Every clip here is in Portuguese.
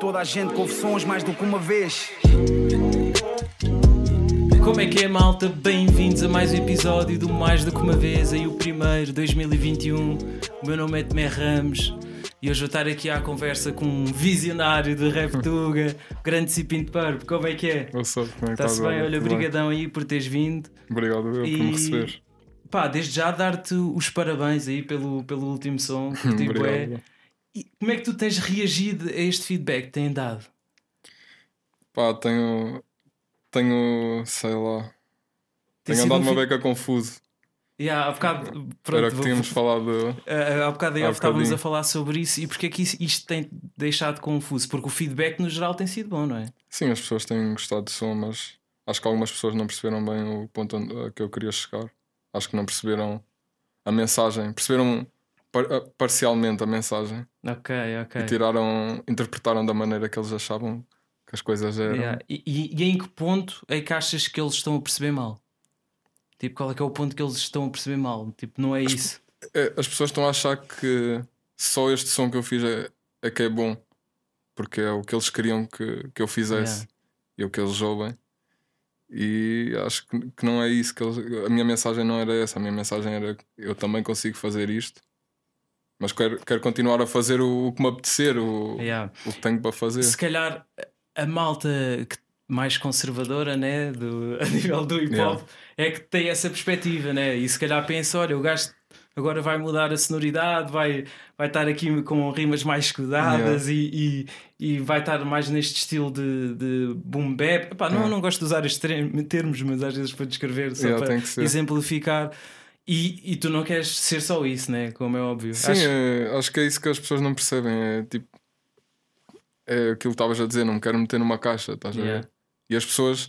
toda a gente com sons mais do que uma vez. Como é que é, malta? Bem-vindos a mais um episódio do Mais do que uma vez, aí o primeiro, 2021. O meu nome é Tomé Ramos e hoje vou estar aqui à conversa com um visionário de Reptuga, o grande Cipinto Purp. Como é que é? Eu sou, como é que Está-se estás, bem? Olha, Tudo bem? brigadão aí por teres vindo. Obrigado eu por E- me receberes. Pá, desde já dar-te os parabéns aí pelo, pelo último som. que, Tipo, é... E como é que tu tens reagido a este feedback que têm dado? Pá, tenho. Tenho. sei lá. Tem Tenho andado um uma beca confuso. Yeah, há bocado, pronto, Era que vou- tínhamos falado. Uh, há bocado aí Há estávamos a falar sobre isso e porque é que isso- isto tem deixado confuso? Porque o feedback no geral tem sido bom, não é? Sim, as pessoas têm gostado do som, mas acho que algumas pessoas não perceberam bem o ponto onde, a que eu queria chegar. Acho que não perceberam a mensagem. Perceberam par- a- parcialmente a mensagem Ok, ok. e tiraram. interpretaram da maneira que eles achavam que as coisas eram. Yeah. E, e- e em que ponto é que achas que eles estão a perceber mal? Tipo, qual é que é o ponto que eles estão a perceber mal? Tipo, não é isso. É, as pessoas estão a achar que só este som que eu fiz é, é que é bom, porque é o que eles queriam que, que eu fizesse Yeah. e é o que eles ouvem. E acho que, que não é isso que eles, a minha mensagem não era essa. A minha mensagem era eu também consigo fazer isto, mas quero, quero continuar a fazer o, o que me apetecer, o, Yeah. o que tenho para fazer. Se calhar a malta que- mais conservadora, né, do, a nível do hip hop, Yeah. é que tem essa perspectiva, né? E se calhar pensa: olha, o gajo agora vai mudar a sonoridade, vai, vai estar aqui com rimas mais escudadas e, e, e vai estar mais neste estilo de, de boom bap. Epá, não, Yeah. não gosto de usar estes termos, mas às vezes para descrever, só Yeah, para exemplificar. E, e tu não queres ser só isso, né? Como é óbvio. Sim, Acho- é- acho que é isso que as pessoas não percebem. É tipo, é aquilo que estavas a dizer, não me quero meter numa caixa, estás a Yeah. ver? E as pessoas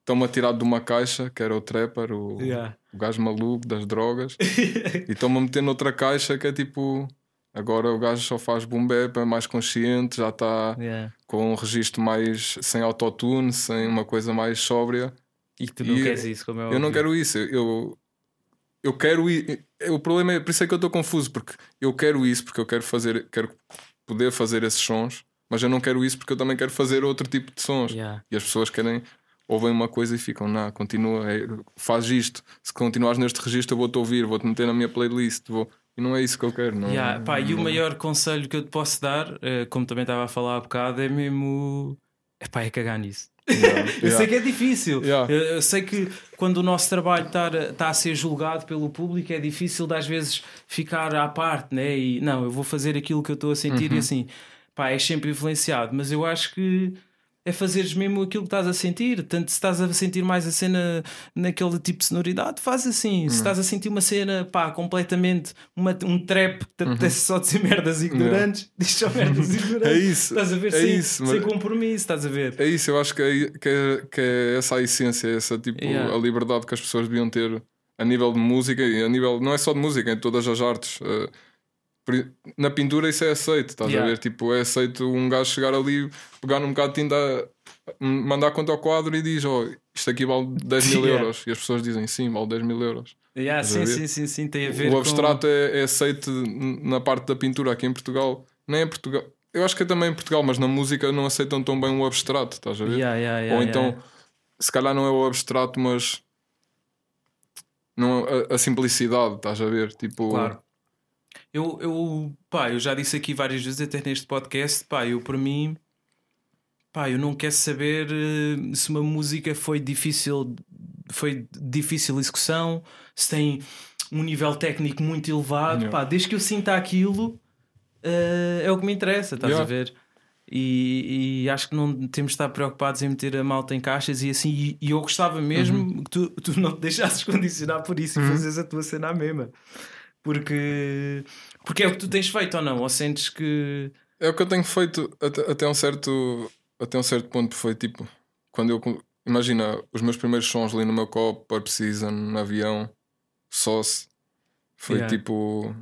estão-me a tirar de uma caixa, que era o trapper, o, Yeah. o gajo maluco das drogas, e estão-me a meter noutra caixa que é tipo. Agora o gajo só faz boom bap, é mais consciente, já está Yeah. com um registro mais sem autotune, sem uma coisa mais sóbria. E tu não E queres isso, como é óbvio. Eu não quero isso. Eu, eu quero ir. O problema é, por isso é que eu estou confuso, porque eu quero isso, porque eu quero fazer, quero poder fazer esses sons, mas eu não quero isso porque eu também quero fazer outro tipo de sons. Yeah. E as pessoas querem, ouvem uma coisa e ficam, não, continua, é, faz isto. Se continuares neste registro, eu vou-te ouvir, vou-te meter na minha playlist. Vou... E não é isso que eu quero. Não, Yeah, pá, e o não- maior conselho que eu te posso dar, eh, como também estava a falar há bocado, é mesmo. Epá, é cagar nisso. Yeah, Eu yeah. sei que é difícil. Yeah. Eu, sei que quando o nosso trabalho está a, tá a ser julgado pelo público é difícil de às vezes ficar à parte, né? E não, eu vou fazer aquilo que eu estou a sentir Uhum. e assim, pá, é sempre influenciado. Mas eu acho que é fazeres mesmo aquilo que estás a sentir. Tanto se estás a sentir mais a cena naquele tipo de sonoridade, faz assim. Uhum. Se estás a sentir uma cena, pá, completamente uma, um trap que Uhum. te apetece só dizer merdas ignorantes, diz só merdas ignorantes. É isso. Estás a ver? é sem, isso, sem mas- compromisso, estás a ver? É isso, eu acho que é, que é, que é essa a essência, essa tipo Yeah. a liberdade que as pessoas deviam ter a nível de música e a nível não é só de música, em todas as artes. Por- na pintura isso é aceito, estás Yeah. a ver? Tipo, é aceito um gajo chegar ali, pegar num bocado de tinta, m- mandar conta ao quadro e diz: Oh, isto aqui vale 10 mil Yeah. euros. E as pessoas dizem: Sim, vale 10 mil euros. Yeah, sim, sim, sim, sim, tem a ver O com- abstrato é, é aceito na parte da pintura aqui em Portugal, nem em Portugal. Eu acho que é também em Portugal, mas na música não aceitam tão bem o abstrato, estás a ver? Yeah, Ou então, se calhar não é o abstrato, mas não a, a simplicidade, estás a ver? Tipo, Claro. Eu, eu, pá, eu já disse aqui várias vezes, até neste podcast, pá, eu por mim, pá, eu não quero saber eh, se uma música foi difícil, foi de difícil execução, se tem um nível técnico muito elevado, Yeah. pá, desde que eu sinta aquilo, eh, é o que me interessa, estás Yeah. a ver? E, e acho que não temos de estar preocupados em meter a malta em caixas e assim. E, e eu gostava mesmo Uhum. que tu, tu não te deixasses condicionar por isso e fazes a tua cena à mesma. Porque, porque é o que tu tens feito ou não? Ou sentes que. é o que eu tenho feito até, até um certo até um certo ponto. Foi tipo, quando eu imagina os meus primeiros sons ali no meu copo, Purp Season, no avião, Sauce, foi Yeah. tipo,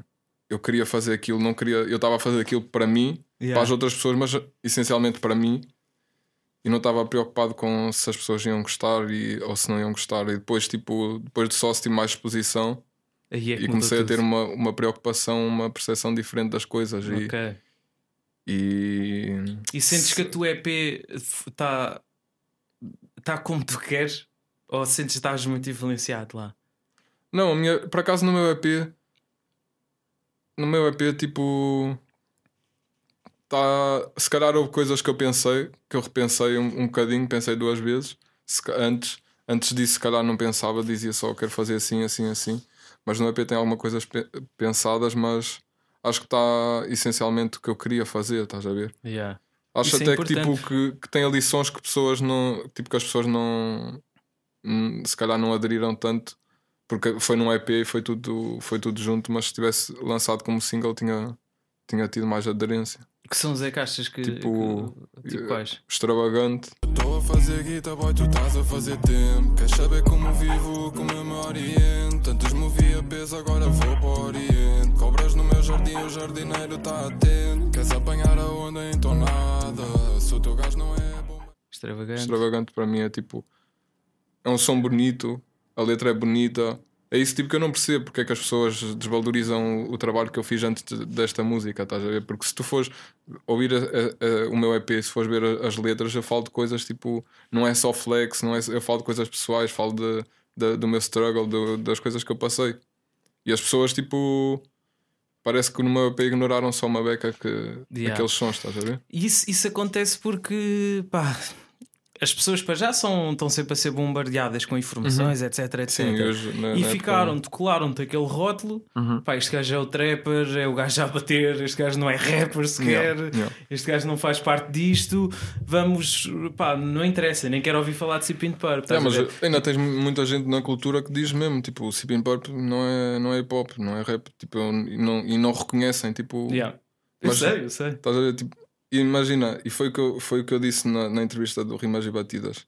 eu queria fazer aquilo, não queria, eu estava a fazer aquilo para mim. para as outras pessoas, mas essencialmente para mim. E não estava preocupado com se as pessoas iam gostar e, ou se não iam gostar. E depois, tipo, depois de sócio, tive mais exposição Aí é e comecei a ter tudo. uma, uma preocupação, uma percepção diferente das coisas. E, Ok. E, e sentes que a tua EP está tá como tu queres? Ou sentes que estás muito influenciado lá? Não, a minha, por acaso no meu EP, no meu EP, tipo, tá, se calhar houve coisas que eu pensei, que eu repensei um, um bocadinho, pensei duas vezes. Se, antes, antes disso, se calhar não pensava, dizia só quero fazer assim, assim, assim. Mas no EP tem algumas coisas pensadas, mas acho que está essencialmente o que eu queria fazer, estás a ver? Yeah. Acho Isso é até é que, tipo, que, que tem lições que pessoas não. Tipo, que as pessoas não. Hum, se calhar não aderiram tanto porque foi num EP e foi tudo, foi tudo junto, mas se tivesse lançado como single tinha, tinha tido mais aderência. Que são os caixas que. Tipo. Que, tipo quais? Extravagante. Estou a fazer guita, boy, tu estás a fazer tempo. Queres saber como vivo, como eu me oriento? Antes movia peso, agora vou para o Oriente. Cobras no meu jardim, o jardineiro está atento. Queres apanhar a onda, então nada. Se o teu gás não é bom. Extravagante. Extravagante para mim é tipo. É um som bonito, a letra é bonita é isso tipo que eu não percebo porque é que as pessoas desvalorizam o trabalho que eu fiz antes desta música, estás a ver? Porque se tu fores ouvir a, a, a, o meu EP, se fores ver as letras, eu falo de coisas tipo, não é só flex, não é, eu falo de coisas pessoais, falo de, de do meu struggle, do, das coisas que eu passei. E as pessoas tipo parece que no meu EP ignoraram só uma beca que yeah. aqueles sons, estás a ver? Isso, isso acontece porque pá, as pessoas para já são, estão sempre a ser bombardeadas com informações, uhum. etc, etc. Sim, hoje, na, e ficaram-te, colaram-te aquele rótulo: uhum. pá, este gajo é o trapper, é o gajo a bater, este gajo não é rapper sequer, yeah. este gajo não faz parte disto. Vamos, pá, não interessa, nem quero ouvir falar de Sipin Purp. É, mas ainda tens muita gente na cultura que diz mesmo: tipo, o Sipin Purp não é, não é hip hop, não é rap, tipo, e não, e não reconhecem. Tipo, yeah. Mas, eu sei, eu sei. Estás a ver, tipo, imagina, e foi o que eu, foi o que eu disse na, na entrevista do Rimas e Batidas.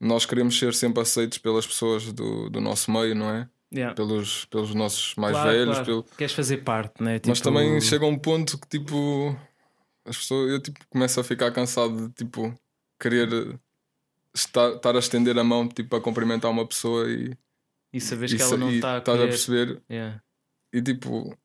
Nós queremos ser sempre aceitos pelas pessoas do, do nosso meio, não é? Yeah. Pelos, pelos nossos mais claro, velhos. Claro. Pelo... Queres fazer parte, né? Tipo... Mas também chega um ponto que tipo as pessoas, eu tipo, começo a ficar cansado de tipo querer estar, estar a estender a mão tipo, para cumprimentar uma pessoa e, e sabes que ela não está a, a perceber yeah. e tipo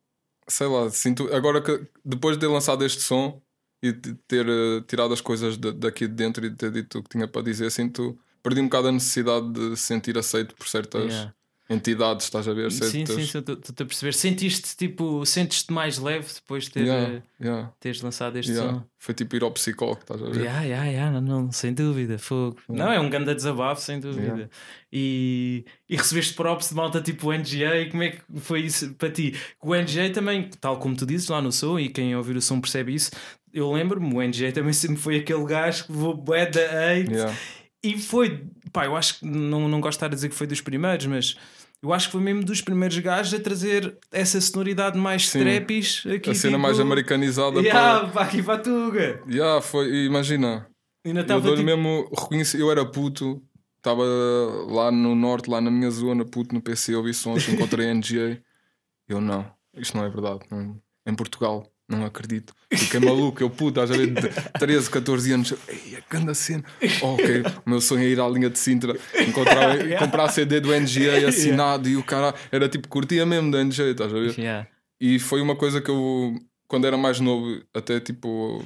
sei lá, sinto agora que depois de ter lançado este som e de ter uh, tirado as coisas de, daqui de dentro e de ter dito o que tinha para dizer, sinto perdi um bocado a necessidade de sentir aceito por certas yeah. entidades, estás a ver? Sim, certas... sim, estou a perceber. Sentiste tipo, sentes-te mais leve depois de ter, yeah, eh, yeah. teres lançado este som? Foi tipo ir ao psicólogo, estás a ver? Yeah, yeah, yeah, não, não, sem dúvida. Fogo. Não, é um grande desabafo, sem dúvida. E, e recebeste props de malta tipo o NGA, como é que foi isso para ti? O NGA também, tal como tu dizes lá no som, e quem ouvir o som percebe isso, eu lembro-me, o NG também sempre foi aquele gajo que levou bué da hate yeah. e foi, pá, eu acho que não, não gosto de estar a dizer que foi dos primeiros, mas eu acho que foi mesmo dos primeiros gajos a trazer essa sonoridade mais trappies aqui. A cena tipo... mais americanizada yeah, para... aqui para Tuga. Yeah, foi, imagina. Eu tipo... mesmo reconheci, eu era puto, estava lá no norte, lá na minha zona, puto no PC, ouvi sons, encontrei NGA. Eu não, isto não é verdade. Não. Em Portugal não acredito. Fiquei maluco, eu puto, às vezes de 13, 14 anos. Ei, a grande cena. Oh, ok, o meu sonho é ir à linha de Sintra, encontrar, yeah. comprar CD do NGA assinado yeah. e o cara era tipo, curtia mesmo do NGA, estás a ver? Yeah. E foi uma coisa que eu, quando era mais novo, até tipo,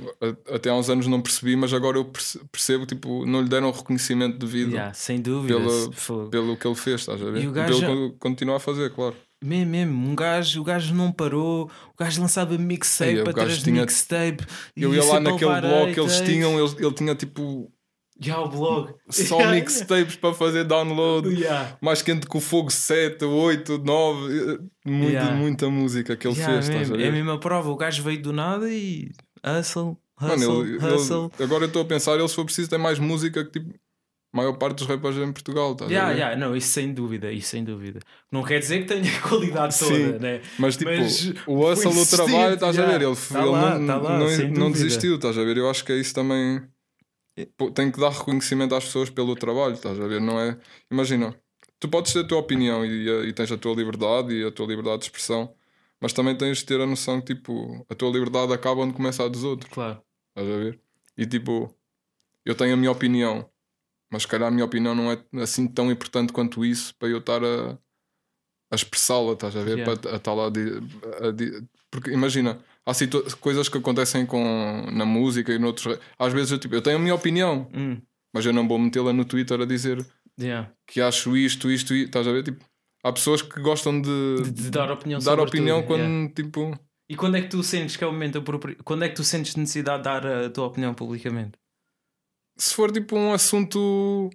até há uns anos não percebi, mas agora eu percebo, tipo, não lhe deram reconhecimento devido. Yeah, sem dúvida. Pelo, pelo que ele fez, estás a ver? E o gajo... pelo que continua a fazer, claro. Mesmo, mesmo, um gajo, o gajo não parou, o gajo lançava mixtape atrás de mixtape. Eu ia lá naquele blog que eles tinham, ele, ele tinha tipo. Já o blog. Só mixtapes para fazer download. Mais quente que o Fogo 7, 8, 9. Muita, muita música que ele fez. Mesmo, é a mesma prova. O gajo veio do nada e. Hustle, hustle, Mano, ele, hustle. Ele, agora eu estou a pensar, ele se for preciso tem mais música que tipo maior parte dos rappers em Portugal. Tá yeah, yeah, não, isso sem dúvida, isso sem dúvida. Não quer dizer que tenha qualidade toda, Sim, né? mas tipo, mas o hustle do trabalho, estás yeah, a ver? Ele, tá ele lá, não, tá lá, não, não desistiu, estás a ver? Eu acho que é isso também. Tem que dar reconhecimento às pessoas pelo trabalho, estás a ver? Não é? Imagina, tu podes ter a tua opinião e, e tens a tua liberdade e a tua liberdade de expressão, mas também tens de ter a noção que tipo, a tua liberdade acaba onde começa a dos outros. Claro. Estás a ver? E tipo, eu tenho a minha opinião mas se calhar a minha opinião não é assim tão importante quanto isso para eu estar a, a expressá-la, estás a ver? Yeah. Para a estar lá. De, a, de, porque imagina, há coisas que acontecem com, na música e noutros. Às vezes eu, tipo, eu tenho a minha opinião, hum. mas eu não vou metê-la no Twitter a dizer yeah. que acho isto, isto, isto. Estás a ver? Tipo, há pessoas que gostam de, de, de dar opinião, dar opinião tudo, quando yeah. tipo. E quando é que tu sentes que é o momento Quando é que tu sentes necessidade de dar a tua opinião publicamente? Se for tipo um assunto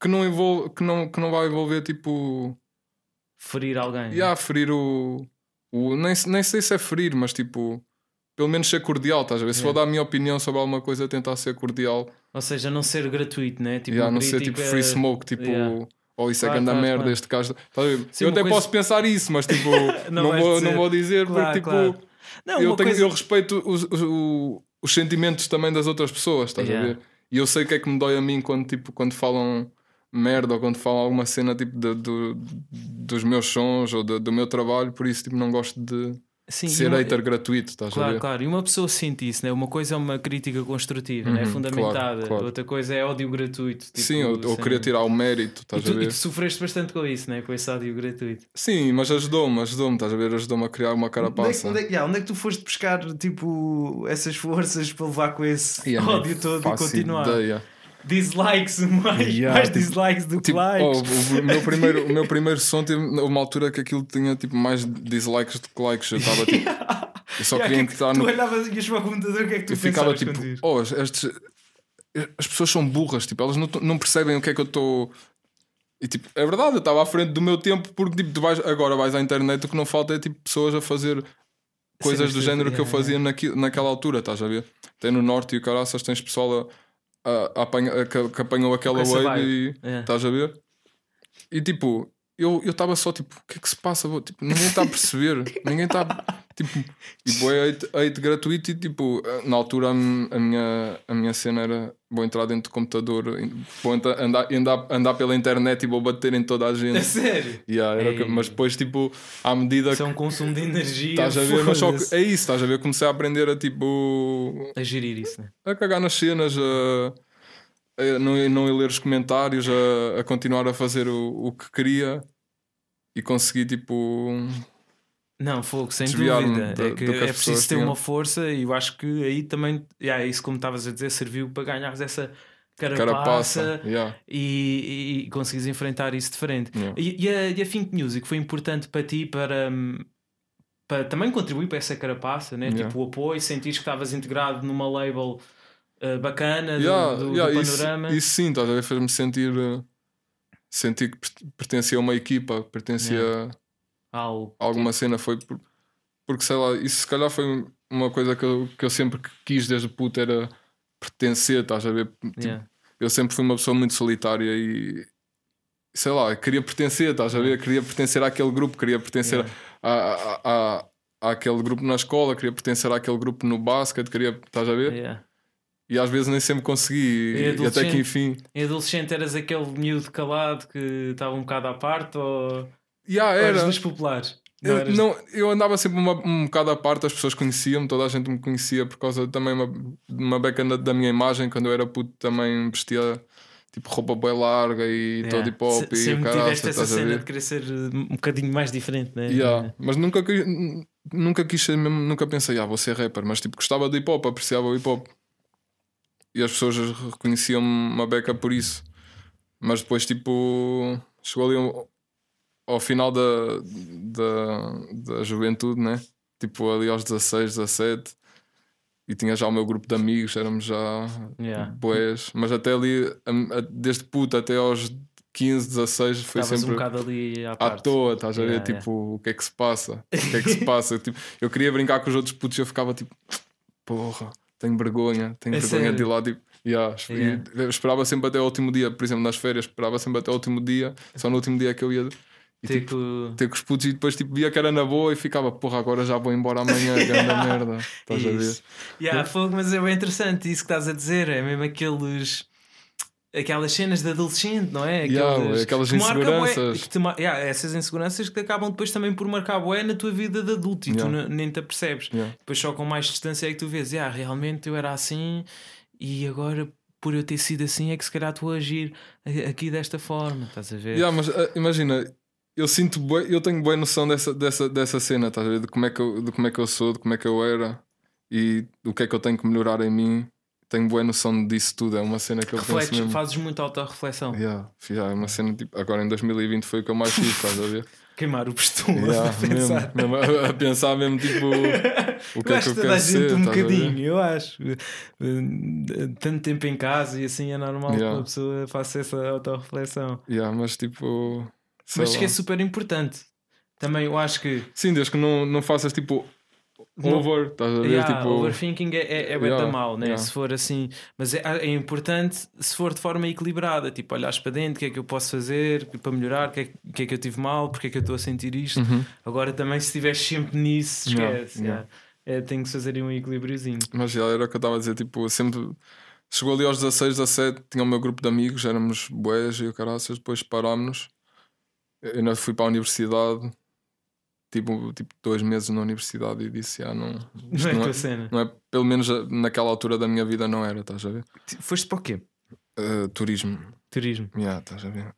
que não envolve, que não, que não vai envolver tipo. Ferir alguém. Yeah, né? ferir o. o nem, nem sei se é ferir, mas tipo pelo menos ser cordial, estás a ver? Se yeah. vou dar a minha opinião sobre alguma coisa, tentar ser cordial. Ou seja, não ser gratuito, né? Tipo, yeah, não ser tipo free smoke, tipo, yeah. ou oh, isso claro, é grande claro, merda, claro. este caso. Sim, eu até coisa... posso pensar isso, mas tipo, não, não, vou, não vou dizer porque tipo, não, eu, tenho, coisa... eu respeito os, os, os, os, sentimentos também das outras pessoas, estás a ver? E eu sei o que é que me dói a mim quando, tipo, quando falam merda ou quando falam alguma cena tipo de, de, dos meus sons ou de, do meu trabalho, por isso tipo, não gosto de Sim, ser uma... hater gratuito, estás claro, a ver? Claro, e uma pessoa sente isso, né? uma coisa é uma crítica construtiva, né? uhum, né? fundamentada, claro, claro. outra coisa é ódio gratuito. Tipo, Sim, ou, ou querer tirar o mérito, estás tu, a ver? E tu sofreste bastante com isso, né? com esse ódio gratuito. Sim, mas ajudou-me, ajudou-me, estás a ver? Ajudou-me a criar uma carapaça. Onde é, onde, é, yeah, onde é que tu foste buscar tipo, essas forças para levar com esse yeah, ódio todo e continuar? Ideia dislikes, mais, yeah, mais tipo, dislikes do que tipo, likes. Oh, o, meu primeiro, o meu primeiro som teve uma altura que aquilo tinha tipo mais dislikes do que likes. Eu estava tipo. Eu só queria que, entrar no. Tu olhavas e para o computador, o que é que tu eu ficava tipo, oh, estes, as pessoas são burras, tipo, elas não, não percebem o que é que eu estou. E tipo, é verdade, eu estava à frente do meu tempo porque tipo, vais, agora vais à internet, o que não falta é tipo pessoas a fazer coisas Sim, do género que eu fazia naqui, naquela altura, estás a ver? Tem no norte e o caraças, tens pessoal a, a, a apanha, que, que apanhou aquela wave e é. estás a ver? E tipo, eu estava só tipo, o que é que se passa? Tipo, ninguém está a perceber, ninguém está tipo, tipo é hate, hate gratuito e tipo, na altura a, a, minha, a minha cena era vou entrar dentro do computador, vou andar, andar, andar pela internet e vou bater em toda a gente. É sério? Yeah, era, mas depois, tipo, à medida Isso que. é um consumo de energia. Estás a ver, mas só que, é isso, estás a ver, comecei a aprender a tipo. A gerir isso, né? A cagar nas cenas, a a não, não ir ler os comentários, a, a continuar a fazer o, o que queria e consegui tipo. Não, fogo, sem dúvida. é que, é preciso ter tinham. uma força e eu acho que aí também, yeah, isso como estavas a dizer, serviu para ganhares essa carapaça, carapaça yeah. e, e, conseguires enfrentar isso de frente. Yeah. E, e, a, e a Think Music foi importante para ti para, para também contribuir para essa carapaça, né? tipo o apoio, sentires que estavas integrado numa label uh, bacana do, do, do panorama. Isso, isso sim, estás a ver? Fez-me sentir, uh, sentir que pertencia a uma equipa, pertencia yeah. A alguma cena. Foi por, porque sei lá, isso se calhar foi uma coisa que eu, que eu sempre quis desde puto era pertencer, estás a ver? Tipo, eu sempre fui uma pessoa muito solitária e sei lá, queria pertencer, estás a ver? Queria pertencer àquele grupo, queria pertencer a, a, a, àquele grupo na escola, queria pertencer àquele grupo no basquete, queria, estás a ver? Yeah. E às vezes nem sempre consegui. E, e até que enfim. Em adolescente eras aquele miúdo calado que estava um bocado à parte ou. Yeah, era. dos populares? Não, eu, não, eu andava sempre uma, um bocado à parte, as pessoas conheciam-me, toda a gente me conhecia por causa também uma, de uma beca da minha imagem. Quando eu era puto, também vestia tipo roupa bem larga e yeah. todo hip hop. Se, e sempre caraça, tiveste essa cena de querer ser um bocadinho mais diferente, né? Yeah. Mas nunca, nunca quis ser mesmo, nunca pensei, ah, vou ser rapper, mas tipo gostava de hip hop, apreciava o hip hop e as pessoas reconheciam uma beca por isso. Mas depois, tipo, chegou ali ao, final da, da, da juventude, né? Tipo, ali aos 16, 17, e tinha já o meu grupo de amigos, éramos já yeah. boés, mas até ali, desde puta até aos 15, 16, foi Estavas sempre um bocado ali à, à toa, estás a ver? Yeah. Tipo, o que é que se passa? O que é que se passa? tipo, eu queria brincar com os outros putos e eu ficava tipo, porra tenho vergonha, tenho é vergonha sério? de ir lá. Tipo, yeah. esperava sempre até o último dia, por exemplo, nas férias, esperava sempre até o último dia, só no último dia que eu ia. E, ter, tipo, com... ter com os putos e depois tipo, via que era na boa e ficava, porra, agora já vou embora amanhã, grande merda. Estás a ver? Yeah, fogo, mas é bem interessante isso que estás a dizer, é mesmo aqueles aquelas cenas de adolescente, não é? Aquelas, yeah, aquelas inseguranças. Te, yeah, essas inseguranças que acabam depois também por marcar bué na tua vida de adulto e yeah. tu nem te apercebes. Depois só com mais distância é que tu vês, yeah, realmente eu era assim e agora por eu ter sido assim é que se calhar estou a agir aqui desta forma, estás a ver? Yeah, mas uh, imagina, eu sinto bué, eu tenho boa noção dessa, dessa, dessa cena, estás a ver? De como, é que eu, de como é que eu sou, de como é que eu era. e o que é que eu tenho que melhorar em mim. Tenho boa noção disso tudo. É uma cena que eu Refletes, penso mesmo. Fazes muito auto-reflexão. Yeah, yeah, é uma cena tipo. Agora em 2020 foi o que eu mais fiz, estás a ver? Queimar o costume yeah, a pensar. Mesmo, mesmo, a pensar mesmo tipo o que eu é que eu quero ser. um bocadinho, eu acho. Tanto tempo em casa e assim é normal yeah. que uma pessoa faça essa autorreflexão. Yeah, mas tipo. Mas lá. que é super importante. Também eu acho que. Sim, desde que não, não faças tipo over, estás a ver? Yeah, tipo... Overthinking é, é, é yeah, mal, né? Yeah. se for assim, mas é, é importante se for de forma equilibrada, tipo, olhares para dentro, o que é que eu posso fazer para melhorar, o que, é, que é que eu tive mal, porque é que eu estou a sentir isto. Uhum. Agora também, se estiveres sempre nisso, esquece. Yeah, é, tem que fazer um equilíbriozinho. Mas já era o que eu estava a dizer, tipo, sempre chegou ali aos 16, 17, tinha o meu grupo de amigos, éramos boés e o caraças, depois parámos-nos. Eu ainda fui para a universidade tipo, tipo dois meses na universidade e disse: ah, não, não é não, é, cena. não é, pelo menos naquela altura da minha vida não era, estás a ver? Foste para o quê? Uh, turismo. Turismo. Yeah, estás a ver?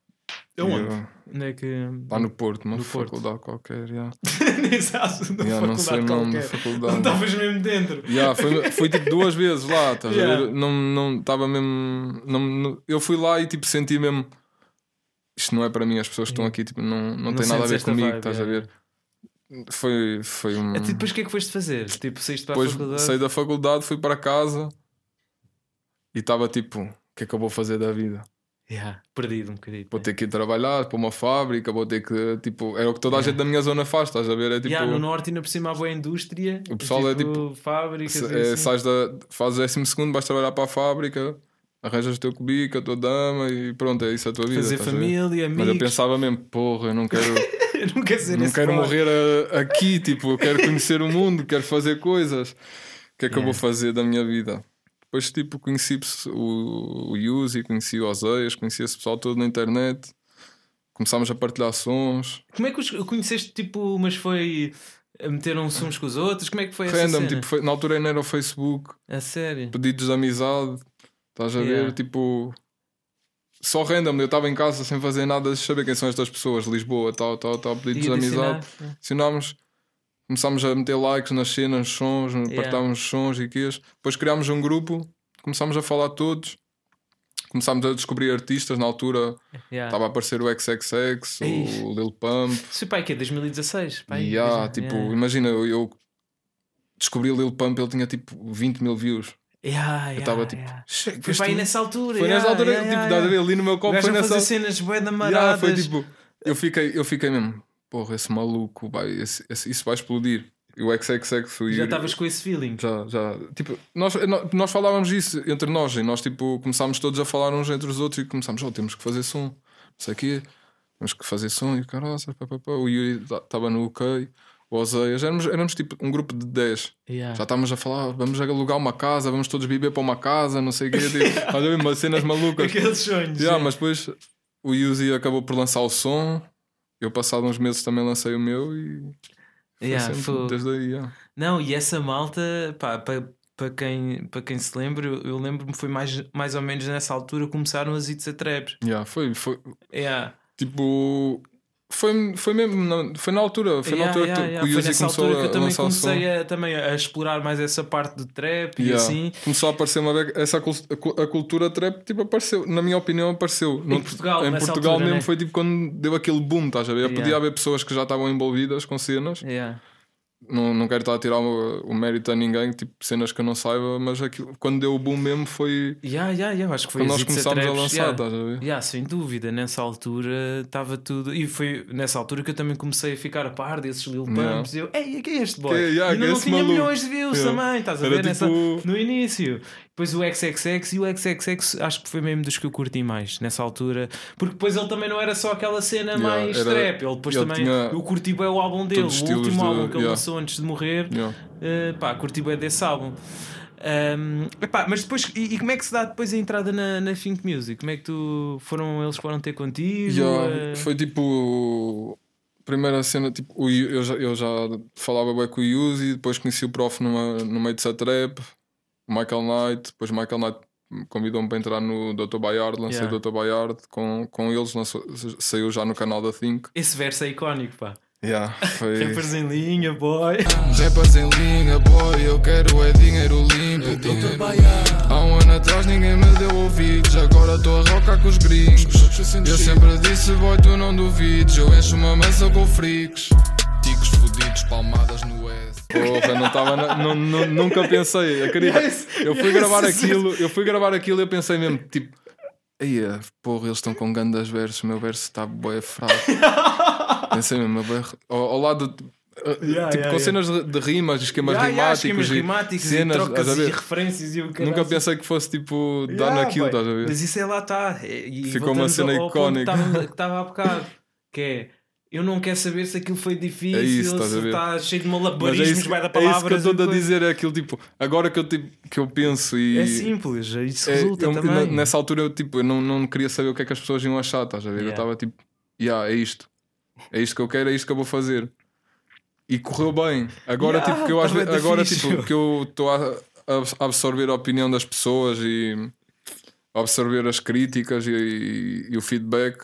Aonde? Onde é que. Lá no Porto, uma faculdade Porto. qualquer. Yeah. Nem sabes, yeah, não sei o nome da faculdade. Não estavas mesmo dentro. Yeah, foi, foi tipo duas vezes lá, estás yeah. a ver? Não estava mesmo. Não, não, eu fui lá e tipo senti mesmo. Isto não é para mim, as pessoas que estão aqui tipo, não, não, não tem nada a ver comigo, vibe, estás yeah. a ver? Foi, foi um. Até depois o que é que foste fazer? Tipo, saíste para depois a faculdade? Saí da faculdade, fui para casa e estava tipo: o que é que eu vou fazer da vida? Yeah, perdido um bocadinho. Vou ter que ir trabalhar para uma fábrica, vou ter que. Tipo, era o que toda a yeah. gente da minha zona faz, estás a ver? É tipo. Yeah, no norte, ainda por cima, há boa indústria. O pessoal é tipo. é tipo. Fábricas. É, assim. sais da, fazes décimo segundo, vais trabalhar para a fábrica, arranjas o teu cubico, a tua dama e pronto, é isso a tua vida. Fazer família, amigos. Mas eu pensava mesmo, porra, eu não quero. eu não quero ser Não quero morrer a, aqui, tipo, eu quero conhecer o mundo, quero fazer coisas. O que é que yeah. eu vou fazer da minha vida? Depois, tipo, conheci o, o Yuzi, conheci o Oseias, conheci esse pessoal todo na internet. Começámos a partilhar sons. Como é que os conheceste, tipo, mas foi a meter uns com os outros? Como é que foi Random, essa cena? tipo, foi, na altura ainda era o Facebook. A sério? Pedidos de amizade. Estás a yeah. ver? Tipo, só random, eu estava em casa sem fazer nada, saber quem são estas pessoas, Lisboa, tal, tal, tal, pedidos de amizade. Ensinámos, começámos a meter likes nas cenas, nos sons, yeah. partilhámos sons e quês. Depois criámos um grupo, começámos a falar todos. Começámos a descobrir artistas na altura. Yeah. Estava a aparecer o XXX, o Lil Pump. Isso pai que é 2016. Pai, yeah, tipo, yeah. imagina, eu, eu descobri o Lil Pump, ele tinha tipo 20 mil views. Yeah, eu estava tipo, yeah. foi aí nessa altura. Foi nessa altura, tipo, yeah, yeah. ali no meu copo. Foi nessa fazer cenas bué da yeah, foi tipo, eu fiquei, eu fiquei mesmo, porra, esse maluco, vai, esse, esse, isso vai explodir. E o XXX Já estavas com esse feeling? Já, já. Tipo, nós, nós falávamos isso entre nós e nós tipo, começámos todos a falar uns entre os outros e começámos, oh, temos que fazer som, não sei o quê, temos que fazer som e caralho, o Yuri estava no UK o Oseias, éramos, éramos tipo um grupo de 10. Yeah. Já estávamos a falar, vamos alugar uma casa, vamos todos viver para uma casa, não sei o quê. Tipo, olha umas cenas malucas. Aqueles sonhos. Yeah, mas depois o Yuzi acabou por lançar o som. Eu, passado uns meses, também lancei o meu e. Yeah, foi... Desde aí, yeah. Não, e essa malta, pá, para, para, quem, para quem se lembra, eu, lembro-me foi mais, mais ou menos nessa altura começaram as It's a Traps. Yeah, foi, foi. Yeah. Tipo, foi, foi mesmo, na, foi na altura, foi yeah, na altura yeah, que, yeah. o Yuzi começou que eu também comecei a, também a explorar mais essa parte do trap e assim. Começou a aparecer uma essa a cultura trap, tipo, apareceu, na minha opinião, apareceu. Em Portugal, em Portugal altura, mesmo né? foi tipo quando deu aquele boom, estás a ver? Podia haver pessoas que já estavam envolvidas com cenas. Não, não quero estar a tirar o, o, mérito a ninguém, tipo cenas que eu não saiba, mas aquilo, quando deu o boom mesmo foi. Yeah, yeah, yeah, acho que foi quando nós começámos a, lançar, yeah. estás a ver? Yeah, sem dúvida, nessa altura estava tudo. E foi nessa altura que eu também comecei a ficar a par desses Lil Pumps. Yeah. E eu, ei, que é este boy? Que, yeah, e ainda não tinha maluco. milhões de views também, estás a Era ver? Tipo... Nessa, no início. Depois o XXX e o XXX acho que foi mesmo dos que eu curti mais nessa altura, porque depois ele também não era só aquela cena yeah, mais era, trap, ele depois ele também eu curti bem o álbum dele, o último de, álbum que ele yeah. lançou antes de morrer, yeah. uh, pá, curti bem desse álbum. Um, epá, mas depois, e, e, como é que se dá depois a entrada na, na Think Music? Como é que tu foram, eles foram ter contigo? Yeah, uh... Foi tipo primeira cena, tipo, eu já, eu já falava bem com o Yuzi, depois conheci o prof numa, no meio de Satrap, Michael Knight, depois Michael Knight convidou-me para entrar no Dr. Bayard, lancei yeah. Dr. Bayard com, com eles, lançou, saiu já no canal da Think. Esse verso é icónico, pá. Yeah, foi... Rappers em linha, boy. Rappers em linha, boy. Eu quero é dinheiro limpo. Há um ano atrás ninguém me deu ouvidos. Agora estou a rocar com os gringos. Eu sempre disse, boy, tu não duvides. Eu encho uma mesa com freaks. Ticos fodidos, palmadas no. Porra, não estava. Não, não, nunca pensei. Acredita? Yes, eu fui yes, gravar yes. aquilo, eu fui gravar aquilo e eu pensei mesmo, tipo. Aí, porra, eles estão com grandes versos, o meu verso está boé fraco. Pensei mesmo, ao, ao lado yeah, tipo, yeah, com cenas de, de rimas, esquemas yeah, rimáticos, rimáticos e cenas, e trocas e referências e o Nunca pensei que fosse tipo dar naquilo, estás a ver? Mas isso é lá está. Ficou uma cena icónica. Que estava há bocado, que é eu não quero saber se aquilo foi difícil, é isso, se está cheio de malabarismos, é vai da palavra. É isso que eu estou a dizer, é aquilo tipo, agora que eu, tipo, que eu penso e. É simples, é isso é, resulta eu, também. Nessa altura eu, tipo, eu não, não queria saber o que é que as pessoas iam achar, estás a ver? Eu estava tipo, yeah, é isto é isto que eu quero, é isto que eu vou fazer. E correu bem. Agora, yeah, tipo, que eu, acho, agora tipo, que eu estou a, a, absorver a opinião das pessoas e absorver as críticas e, e, e, o feedback,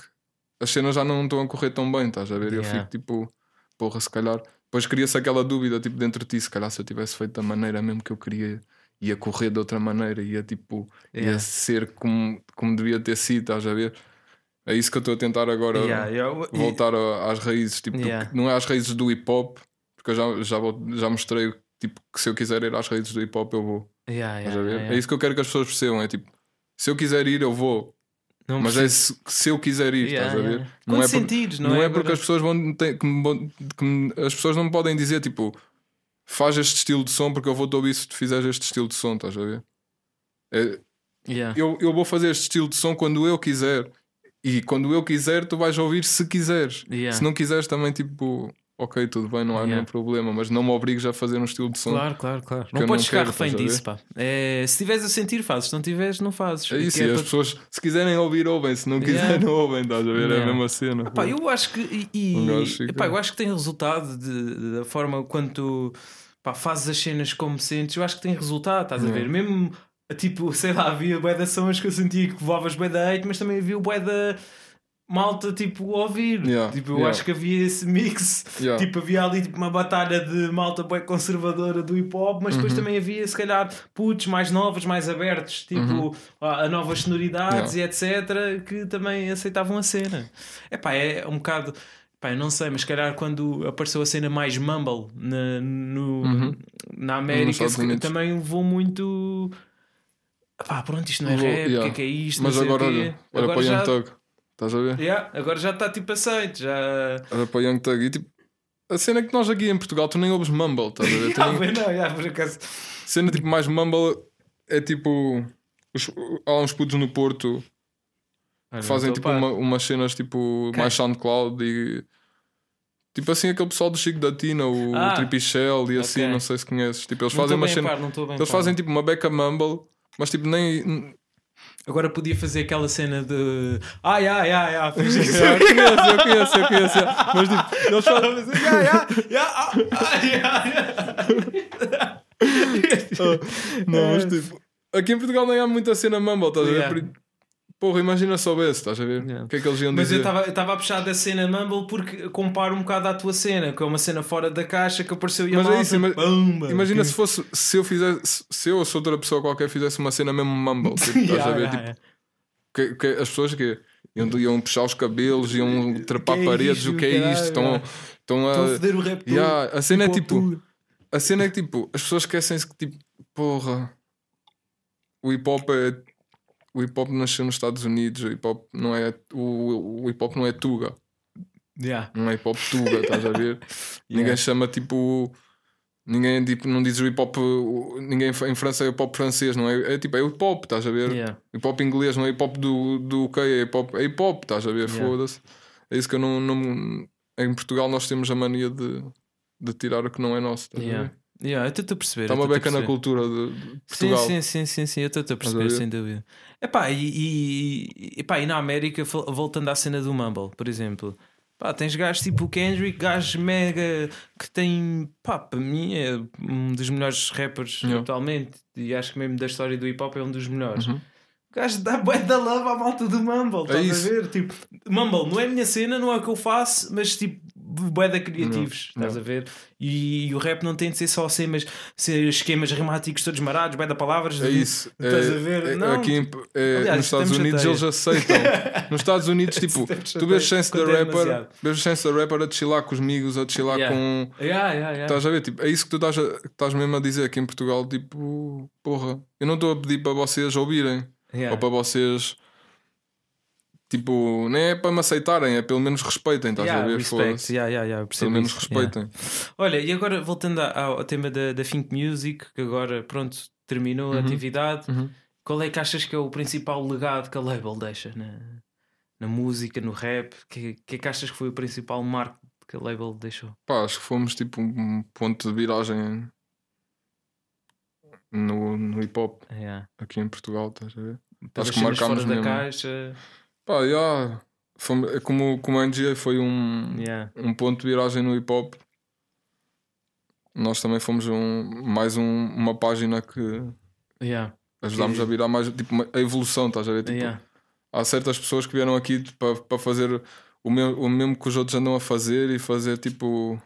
as cenas já não estão a correr tão bem, estás a ver? Yeah. Eu fico tipo, porra, se calhar. Depois cria-se aquela dúvida tipo, dentro de ti, se calhar se eu tivesse feito da maneira mesmo que eu queria, ia correr de outra maneira, ia tipo, yeah. ia ser como, como devia ter sido, estás a ver? É isso que eu estou a tentar agora yeah, yeah. voltar às raízes. Tipo, yeah. Não é às raízes do hip hop, porque eu já, já, vou, já mostrei tipo, que se eu quiser ir às raízes do hip hop, eu vou. É isso que eu quero que as pessoas percebam. É tipo, se eu quiser ir, eu vou. Não Mas é se, se, eu quiser ir, estás a ver? Não é, sentidos, por, não, não é, é porque as pessoas vão ter, que, me, que me, as pessoas não me podem dizer tipo faz este estilo de som porque eu vou te ouvir se tu fizeres este estilo de som, estás a ver? É, eu, eu vou fazer este estilo de som quando eu quiser e quando eu quiser, tu vais ouvir se quiseres. Yeah. Se não quiseres, também tipo, ok, tudo bem, não há yeah. nenhum problema, mas não me obrigues a fazer um estilo de som. Claro, claro, claro. Não podes ficar refém disso, pá. É, se tiveres a sentir, fazes. Se não tiveres, não fazes. É isso, e é as para... pessoas, se quiserem ouvir, ouvem. Se não quiserem, yeah. não ouvem. Estás a ver? É a mesma cena. Epá, eu acho que. E, e, epá, eu acho que tem resultado de, da forma quando tu pá, fazes as cenas como sentes. Eu acho que tem resultado, estás a ver? Mesmo tipo, sei lá, havia bué de sons que eu sentia que voavas bué da hate, mas também havia o bué da malta tipo ouvir. Yeah, tipo, eu yeah. acho que havia esse mix. Yeah. Tipo, havia ali tipo, uma batalha de malta bem conservadora do hip hop, mas depois uhum. também havia se calhar putos mais novos, mais abertos, tipo uhum. a, a, novas sonoridades e etc. que também aceitavam a cena. Epá, é um bocado. Pá, eu não sei, mas se calhar quando apareceu a cena mais mumble na, no, uhum. na América também levou muito pá, pronto, isto não é rap, o que é que é isto? Mas agora, olha, olha para o Young Thug, estás a ver? Yeah, agora já está tipo aceito, já. Olha para o Young Thug e tipo, a cena é que nós aqui em Portugal, tu nem ouves Mumble, estás a ver? yeah, nem... não, yeah, por acaso. Cena tipo mais Mumble é tipo. Os, há uns putos no Porto que fazem tipo uma, umas cenas tipo okay. mais SoundCloud e. Tipo assim, aquele pessoal do Chico da Tina, o ah, Tripichel e assim, okay. não sei se conheces. Tipo, eles não fazem uma cena. Eles par. fazem tipo uma beca mumble mas tipo, nem. Agora podia fazer aquela cena de. Ai, ai, ai, ai. eu conheço, eu conheço, eu conheço. Mas tipo, eles falam. Não, mas tipo. Aqui em Portugal nem há muita cena mumble, estás a ver? Porra, imagina só esse, estás a ver? Yeah. O que é que eles iam Mas dizer? Mas eu estava a puxar da cena Mumble porque comparo um bocado à tua cena, que é uma cena fora da caixa que apareceu e a Mas é isso, ima Bamba, imagina que... se fosse, se eu fizesse, se eu ou se outra pessoa qualquer fizesse uma cena mesmo Mumble, tipo, yeah, estás a ver? Yeah, tipo, que, que, as pessoas que iam, iam puxar os cabelos, iam trepar é paredes, o que é isto? Estão, estão a. Estão a foder o rap yeah, A cena é tipo. A cena é que tipo, as pessoas esquecem-se que tipo, porra, o hip hop é o hip hop nasceu nos Estados Unidos, o hip hop não é, o, o hip hop não é Tuga. Yeah. Não é hip hop Tuga, estás a ver? yeah. Ninguém chama tipo. Ninguém tipo, não diz o hip hop. Ninguém em França é hip hop francês, não é? É tipo, é hip hop, estás a ver? Yeah. Hip hop inglês, não é hip hop do, do UK, é hip hop, é hip hop, estás a ver? Yeah. Foda-se. É isso que eu não, não. Em Portugal nós temos a mania de, de tirar o que não é nosso, estás a ver? Yeah, eu estou a perceber. Está uma beca na cultura de, Portugal. Sim, sim, sim, sim, sim eu estou a perceber, sem dúvida. Epá, e, e, epá, e na América, voltando à cena do Mumble, por exemplo, pá, tens gajos tipo o Kendrick, gajos mega que tem, pá, para mim é um dos melhores rappers yeah. atualmente e acho que mesmo da história do hip hop é um dos melhores. Uhum. O gajo dá bué da love à malta do Mumble, é estás a ver? Tipo, Mumble não é a minha cena, não é o que eu faço, mas tipo, boeda criativos, não, estás não. a ver? E, e, o rap não tem de ser só assim, mas ser esquemas rimáticos todos marados, boeda palavras. É isso. Estás é, a ver? É, não. Aqui é, Aliás, nos Estados Unidos eles aceitam. nos Estados Unidos, tipo, tu vês chance da rapper, vês chance da rapper a chilar com os amigos, a chilar yeah. com. Yeah, yeah. Estás a ver? Tipo, é isso que tu estás, a, estás mesmo a dizer aqui em Portugal, tipo, porra, eu não estou a pedir para vocês ouvirem ou para vocês Tipo, nem é para me aceitarem, é pelo menos respeitem, estás yeah, a ver? Respect, yeah, yeah, yeah, pelo menos respeitem. Yeah. Olha, e agora voltando ao, ao tema da, da Think Music, que agora, pronto, terminou uhum. a atividade, uhum. qual é que achas que é o principal legado que a label deixa na, na música, no rap? O que, que é que achas que foi o principal marco que a label deixou? Pá, acho que fomos tipo um ponto de viragem no, no hip hop yeah. aqui em Portugal, estás a ver? Acho que marcámos fora mesmo. da caixa. Pá, yeah. Foi, é como, como a NGA foi um, yeah. um ponto de viragem no hip hop, nós também fomos um, mais um, uma página que yeah. ajudámos a virar mais tipo, a evolução, estás a ver? Tipo, yeah. Há certas pessoas que vieram aqui para tipo, fazer o mesmo, o mesmo que os outros andam a fazer e fazer tipo.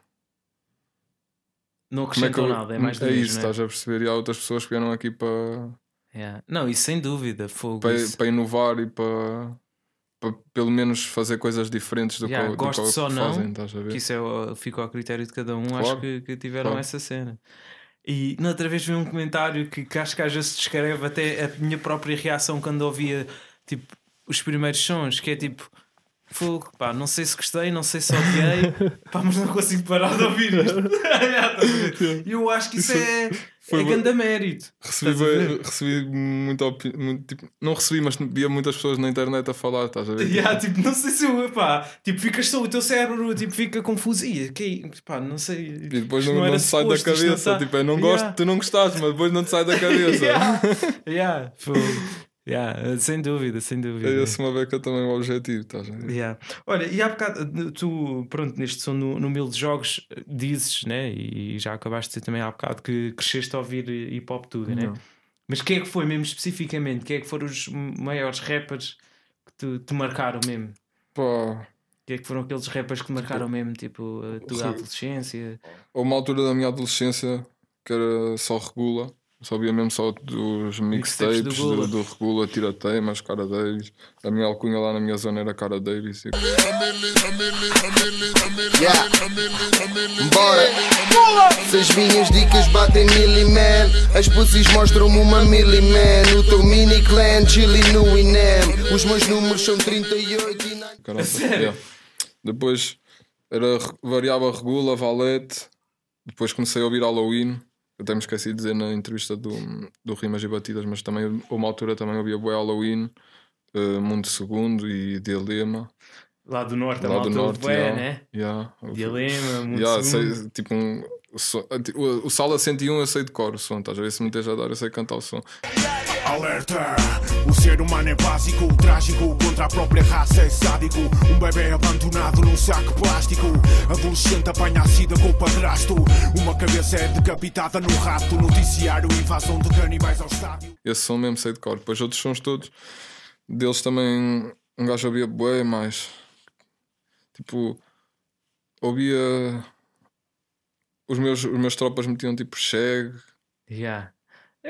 Não acrescentam é eu... nada, é mais É isso, né? estás a perceber? E há outras pessoas que vieram aqui para. Yeah. Não, isso sem dúvida, fogo. Para, isso. para inovar e para para pelo menos fazer coisas diferentes do yeah, que, gosto do que, só não, fazem, estás a ver? Que isso é, fica ao critério de cada um, claro, acho que, que tiveram claro. essa cena. E na outra vez vi um comentário que, que acho que às vezes descreve até a minha própria reação quando ouvia tipo, os primeiros sons, que é tipo. Fogo, pá, não sei se gostei, não sei se odiei, pá, mas não consigo parar de ouvir isto. E eu acho que isso é foi é grande mérito. Recebi, recebi muito, muito tipo, não recebi, mas via muitas pessoas na internet a falar, estás a ver? Yeah, tipo, não sei se eu, pá, tipo, ficas só, o teu cérebro tipo, fica confuso. E que, pá, não sei. E depois não, não, não te sai da cabeça. Tá... Tipo, eu não yeah. gosto, tu não gostaste, mas depois não te sai da cabeça. yeah, yeah. Yeah, sem dúvida, sem dúvida. É esse uma beca também o objetivo, estás a ver? Yeah. Olha, e há bocado, tu, pronto, neste som no, no Mil de Jogos, dizes, né? E já acabaste de dizer também há bocado que cresceste a ouvir hip hop tudo, né? Mas quem é que foi mesmo especificamente? Quem é que foram os maiores rappers que te, te marcaram mesmo? Pá. Quem é que foram aqueles rappers que te marcaram mesmo, tipo, a tua adolescência? Houve uma altura da minha adolescência que era só regula. Só via mesmo só dos mixtapes do, do, do Regula, Tiratei, mas cara Davis. A minha alcunha lá na minha zona era cara Davis. E... Yeah. Bora! Se as minhas dicas batem milli man, as pussies mostram-me uma milli man. O teu mini clan, chili no Inem. Os meus números são 38 e. Caramba, yeah. Depois era, variava Regula, Valete. Depois comecei a ouvir Halloween. Eu até me esqueci de dizer na entrevista do, do Rimas e Batidas, mas também uma altura também havia Boé Halloween, uh, Mundo Segundo e Dilema. Lá do norte, lá do norte, Bué, yeah, né? Yeah. Dilema, Mundo yeah, Segundo. Sei, tipo um, o, o Sala 101 eu sei de cor o som, estás a ver? Se me esteja a dar, eu sei cantar o som. Alerta! O ser humano é básico, trágico Contra a própria raça é sádico. Um bebê abandonado num saco plástico. Adolescente apanha a sida com o padrasto Uma cabeça é decapitada no rato. Noticiário, invasão de canibais ao estádio. Esse som mesmo sei de cor. Depois outros sons todos. Deles também um gajo ouvia bué mais. Tipo Ouvia Os meus, os meus tropas metiam tipo Cheg Yeah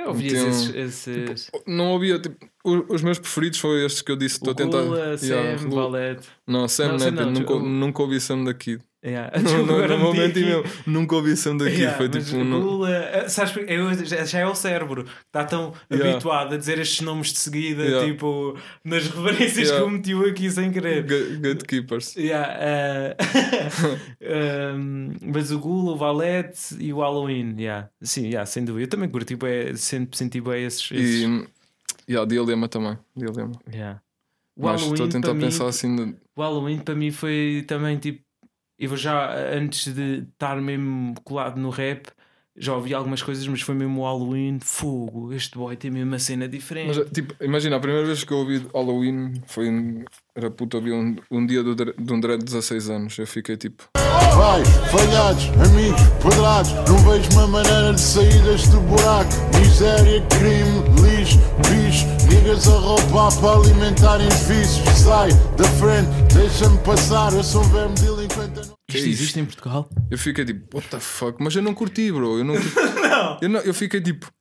eu ouvi esses, esses... Tipo, não ouvia, tipo, os, meus preferidos foram estes que eu disse. Estou a tentar. Gula, yeah, Sam, Valete. Não, Sam não, não, nunca, nunca ouvi Sam daqui. Yeah. No, no, no momento meu, nunca ouvi som daqui. Yeah, foi tipo. Gula, eh, sabes, eu, já é o cérebro, está tão yeah. habituado a dizer estes nomes de seguida, yeah. tipo, nas referências que eu meti aqui sem querer. Gatekeepers. Yeah, uh, um, mas o Gula, o Valete e o Halloween, yeah. sim, yeah, sem dúvida. Eu também curti, tipo, é, senti, bem esses. esses... E yeah, Dilema também. Dilema. Yeah. O Mas estou a tentar pensar mim, assim. O Halloween para mim foi também tipo eu já antes de estar mesmo colado no rap, já ouvi algumas coisas, mas foi mesmo o Halloween, fogo, este boy tem mesmo uma cena diferente. Mas, tipo, imagina, a primeira vez que eu ouvi Halloween foi era puto, havia um, um dia do, de um dread de 16 anos. Eu fiquei tipo. Vai, falhados, amigos, quadrados, não vejo uma maneira de sair deste buraco. Miséria, crime, lixo, bicho, niggas a roubar para alimentarem os vícios. Sai da frente, deixa-me passar, eu sou um verme delinquente. Que é isto existe em Portugal? Eu fiquei tipo, what the fuck? Mas eu não curti, bro. Eu não, curti. não. Eu, não, eu fiquei tipo,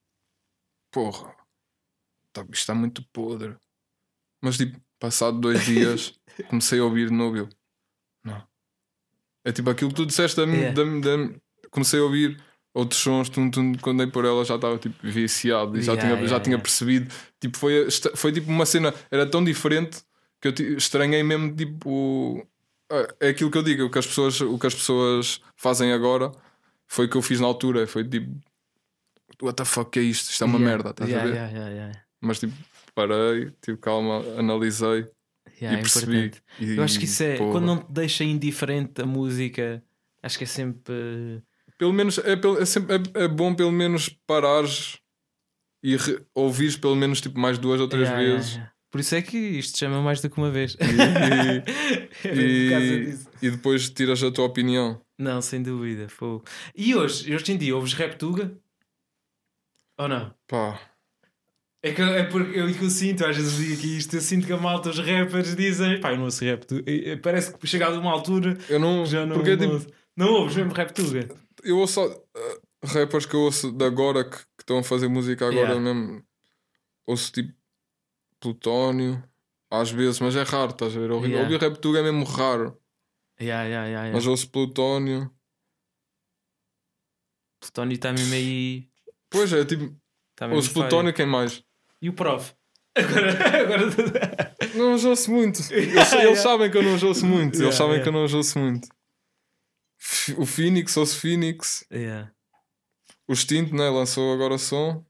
porra, tá, isto está muito podre. Mas tipo, passado dois dias, comecei a ouvir de novo. Eu, não. É tipo aquilo que tu disseste da, yeah. da, da, comecei a ouvir outros sons, tum, tum, quando dei por ela já estava tipo viciado e já, yeah, tinha, yeah, já tinha percebido. Tipo, foi, foi tipo uma cena, era tão diferente que eu estranhei mesmo tipo. É aquilo que eu digo, o que as pessoas, o que as pessoas fazem agora foi o que eu fiz na altura. Foi tipo, what the fuck é isto? Isto é uma merda, estás a ver? Mas tipo, parei, tipo, calma, analisei yeah, e é percebi. E, eu acho que isso é porra. quando não te deixa indiferente a música, acho que é sempre. Pelo menos é, é, sempre, é, é bom pelo menos parares e ouvires pelo menos tipo mais duas ou três yeah, vezes. Por isso é que isto chama mais do que uma vez. E, e, e, depois tiras a tua opinião. Não, sem dúvida. Fogo. E hoje, hoje em dia, ouves Reptuga? Ou não? Pá. É, que, é porque eu, eu sinto, às vezes digo aqui isto, eu sinto que a malta, os rappers dizem, pá, eu não ouço rap, parece que chegado a uma altura eu não, já não, porque, não, tipo, não ouves mesmo rap tuga. Eu ouço uh, rappers que eu ouço de agora que, que estão a fazer música agora yeah. mesmo, ouço tipo Plutónio, às vezes, mas é raro, estás a ver? Ouvir, yeah. ouvir rap tuga é mesmo raro. Yeah, yeah, yeah, mas ouço Plutónio. Plutónio está mesmo aí. Pois é, tipo. Tá ouço Plutónio, quem mais? E o prof? Agora, agora... não os ouço muito. Eles, eles, sabem que eu não os ouço muito. Eles sabem yeah. que eu não os ouço muito. O Phoenix, ouço Phoenix. Yeah. O Stint, né? Lançou agora som.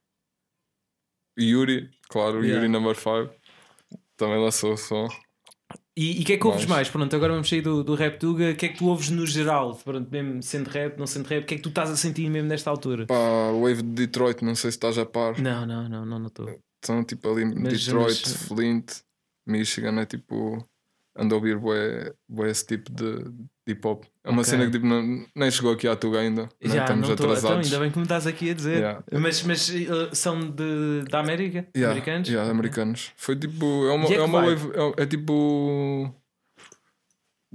Yuri, claro, o Yuri Number 5 também lançou o som. E o que é que ouves mais? Pronto, agora vamos sair do, do rap Tuga. O que é que tu ouves no geral? Pronto, mesmo sendo rap, não sendo rap, o que é que tu estás a sentir mesmo nesta altura? Pá, Wave de Detroit, não sei se estás a par. Não, não, não, não estou. São tipo ali mas, Detroit, mas... Flint, Michigan, é tipo. Ando a ouvir bué, bué esse tipo de, de hip hop. É uma okay. cena que tipo, não, nem chegou aqui à Tuga ainda. Já, não estamos tô, atrasados. Então, ainda bem que me estás aqui a dizer. Yeah. Mas, mas uh, são de, da América? Yeah, americanos? Yeah, americanos. Foi tipo. É uma, é, é uma wave. É, é tipo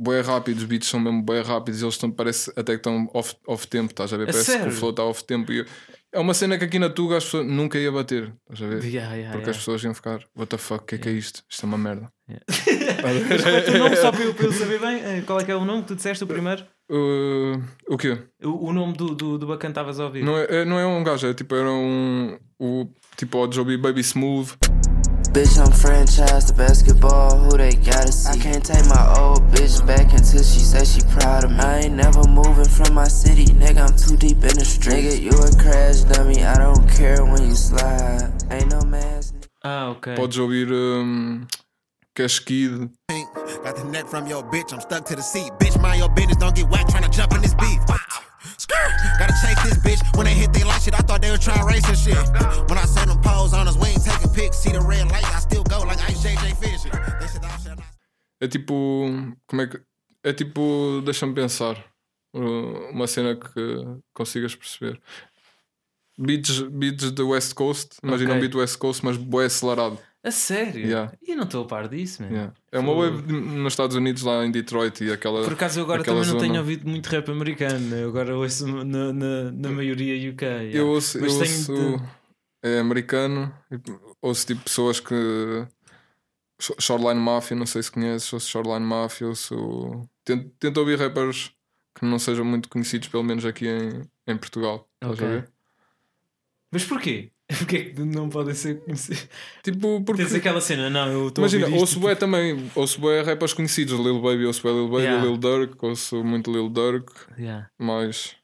bem rápidos, os beats são mesmo bem rápidos, eles estão, parece até que estão off, off tempo, estás a ver? parece que o flow está off tempo. E é uma cena que aqui na Tuga as pessoas nunca ia bater, estás a ver? Yeah, yeah, Porque yeah. as pessoas iam ficar, what the fuck, o que é que é isto? Isto é uma merda. Mas qual é o nome, só para eu, para eu, saber bem, eh, qual é que é o nome que tu disseste o primeiro? Uh, o quê? O, o nome do, do, do bacana estavas a ouvir? Não é, é, não é um gajo, é tipo, era um. O, tipo, o Joby Baby Smooth. Bitch, I'm franchise the basketball, who they gotta see. I can't take my old bitch back until she says she proud of me. I ain't never moving from my city, nigga, I'm too deep in the street. Nigga, you a crash dummy, I don't care when you slide. Ain't no mask. Ah, ok. Podes ouvir um, Cash Kid. Got the neck from your bitch, I'm stuck to the seat. Bitch, mind your business, don't get whacked trying to jump in this beef. Gotta chase this bitch. When they hit they light shit, I thought they were trying to race and shit. When I them pose on us, we ain't taking pics. See the red light, I still go like Ice JJ Fish. É tipo. Como é que. É tipo. Deixa-me pensar. Uma cena que consigas perceber. Beats, beats da West Coast. Imagina okay. um beat West Coast, mas bué acelerado. A sério? Yeah. E não estou a par disso, mano. Yeah. É uma web nos Estados Unidos, lá em Detroit e aquela. Por acaso eu agora também não tenho ouvido muito rap americano. Eu agora ouço na, na, na maioria UK. Yeah. Eu ouço, eu ouço de... é americano, ouço tipo pessoas que. Shoreline Mafia, não sei se conheces, ouço Shoreline Mafia, ouço. Tento, tento ouvir rappers que não sejam muito conhecidos, pelo menos aqui em, em Portugal. Okay. Mas porquê? Porque é que não podem ser conhecidos? Tipo, porque. Tens aquela cena, não, eu estou Imagina, ouço tipo... bué também, ouço bué rappers conhecidos, Lil Baby, ouço bué Lil Baby, yeah. Lil Durk, ouço muito Lil Durk, yeah. mas.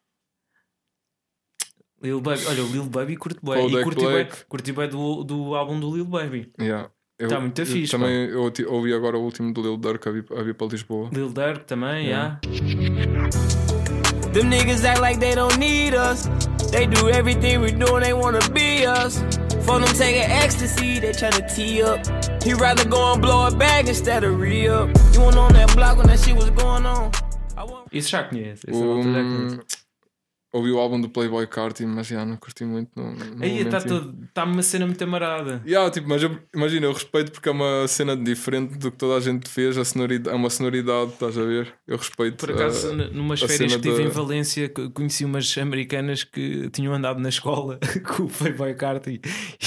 Lil Baby, olha, o Lil Baby curte bué, e curti bué, curti bué do, do álbum do Lil Baby. Yeah. Está muito eu, fixe. Também eu ouvi agora o último do Lil Durk a vir, a vir para Lisboa. Lil Durk também, yeah. yeah. Them niggas act like they don't need us. They do everything we do and they wanna be us. For them taking ecstasy, they try to tee up. He rather go and blow it back instead of re up. You went on that block when that shit was going on. Isso já conhece. Um, ouvi o álbum do Playboy Carti, mas já não curti muito. Não, não Aí está tá uma cena muito amarada. Yeah, tipo, mas eu, imagina, eu respeito porque é uma cena diferente do que toda a gente fez, a sonoridade, é uma sonoridade, estás a ver? Eu respeito. Por acaso, a, numas férias que estive da... em Valência, conheci umas americanas que tinham andado na escola com o Playboy Carti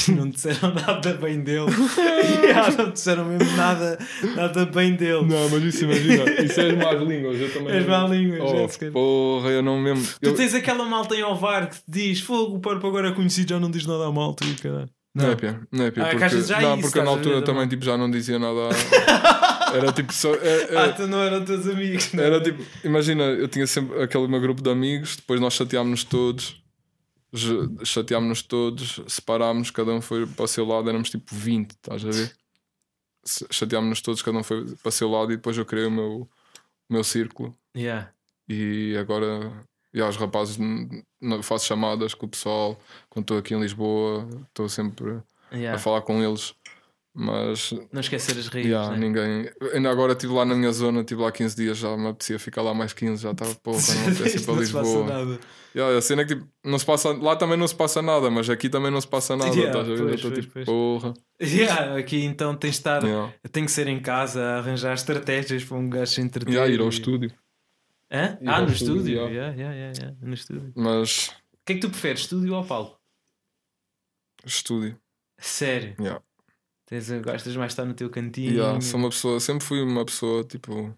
e não disseram nada bem dele. yeah, não disseram mesmo nada, nada bem dele. Não, mas isso imagina, isso é as más línguas, eu também. As más línguas, oh, é, porra, eu não mesmo. Tu tens aquela malta em Ovar que te diz fogo, o Porpo agora é conhecido, já não diz nada à malta e caralho. Não. não é pior, não é pior. Ah, porque, não, porque na altura também tipo, já não dizia nada. Era tipo só. É, é, ah, tu não eram teus amigos. Não. Era tipo, imagina, eu tinha sempre aquele meu grupo de amigos, depois nós chateámos-nos todos, chateámos-nos todos, separámos, cada um foi para o seu lado, éramos tipo 20, estás a ver? Chateámos-nos todos, cada um foi para o seu lado e depois eu criei o meu, o meu círculo. Yeah. E agora e aos rapazes faço chamadas com o pessoal quando estou aqui em Lisboa, estou sempre yeah. a falar com eles. Mas não esquecer as raízes. Yeah, né? ninguém... Ainda agora estive lá na minha zona, estive lá 15 dias, já me apetecia ficar lá mais 15, já estava porra, não apetece ir para Lisboa. Yeah, a cena é que tipo, não se passa, lá também não se passa nada, mas aqui também não se passa nada. Yeah, estás a ver? Pois, tipo, pois. porra. Yeah, aqui então tens de estar, yeah. tem que ser em casa a arranjar estratégias para um gajo se entreter. Yeah, ir ao estúdio. Hã? Ah, no estúdio? estúdio. Yeah, yeah, yeah, no estúdio. Mas. O que é que tu preferes, estúdio ou palco? Estúdio. Sério? Yeah. Tens, gostas mais de estar no teu cantinho? Yeah, sou uma pessoa, sempre fui uma pessoa tipo.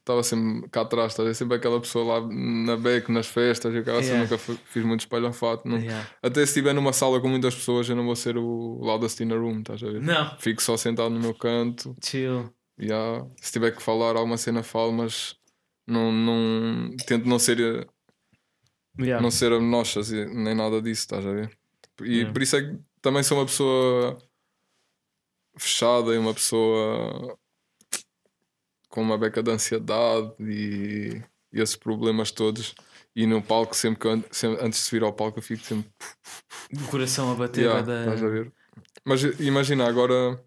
Estava sempre cá atrás, estava sempre aquela pessoa lá na beck, nas festas, eu yeah. nunca fiz muito espalhafato. Não. Yeah. Até se estiver numa sala com muitas pessoas, eu não vou ser o loudest in room, estás a ver? Não. Fico só sentado no meu canto. Chill. Yeah. Se tiver que falar alguma cena, falo, mas não, não, tento não ser yeah. não ser nochas nem nada disso, estás a ver? E yeah. por isso é que também sou uma pessoa fechada e uma pessoa com uma beca de ansiedade e, e esses problemas todos. E no palco, sempre que eu, sempre, antes de subir ao palco, eu fico sempre. O coração a bater. Yeah, da... Estás a ver? Mas imagina, agora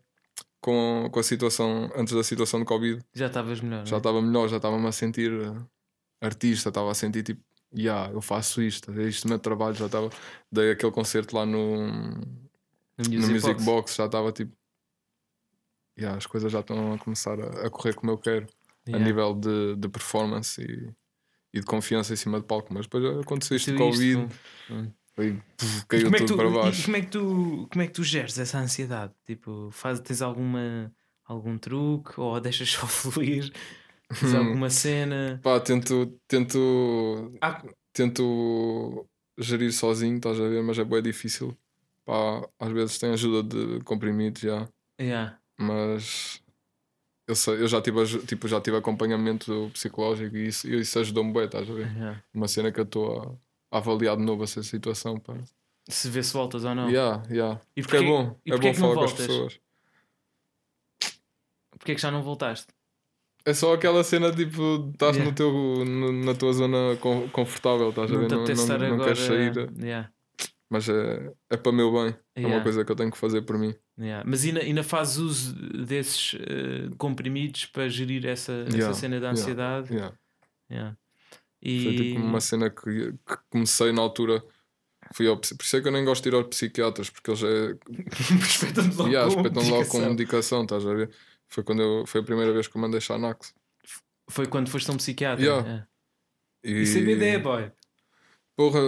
com, com a situação, antes da situação de Covid. Já estavas melhor. Já estava melhor, já estava-me a sentir eh, artista, estava a sentir tipo, yeah, eu faço isto, é isto o meu trabalho. Já estava, dei aquele concerto lá no, no Music, no Music Box. Box. já estava tipo, yeah, as coisas já estão a começar a, a correr como eu quero, yeah. a nível de, de performance e, e de confiança em cima de palco. Mas depois aconteceu isto de Covid. Isto, foi, caiu tudo tu, para baixo. E como é, que tu, como é que tu geres essa ansiedade? Tipo, faz, tens alguma, algum truque ou deixas só fluir? Tens hum. alguma cena? Pá, tento, tento, ah. tento gerir sozinho, estás a ver? Mas é bem difícil. Pá, às vezes tem ajuda de comprimidos já. Yeah. Mas eu, sei, eu já tive, tipo, já tive acompanhamento psicológico e isso, isso ajudou-me bem, estás a ver? Yeah. Uma cena que eu estou a avaliar de novo essa situação. Pá. Se vê se voltas ou não. Yeah, yeah. E porque, porque é bom, é bom falar com as pessoas. Porquê é que já não voltaste? É só aquela cena tipo, estás yeah. no teu, no, na tua zona confortável, estás a ver? Não, não, não, não queres sair. Yeah. Mas é, é para meu bem. É uma coisa que eu tenho que fazer por mim. Mas ainda, ainda fazes uso desses uh, comprimidos para gerir essa, essa cena da ansiedade? Yeah. E... Foi tipo uma cena que, que comecei na altura. Fui ao, por isso é que eu nem gosto de ir aos psiquiatras, porque eles é. espetam-te logo, yeah, espetam logo com medicação, estás a ver? Foi, quando eu, foi a primeira vez que eu mandei Xanax. Foi quando foste a um psiquiatra? Yeah. É. E... e CBD, boy. Porra,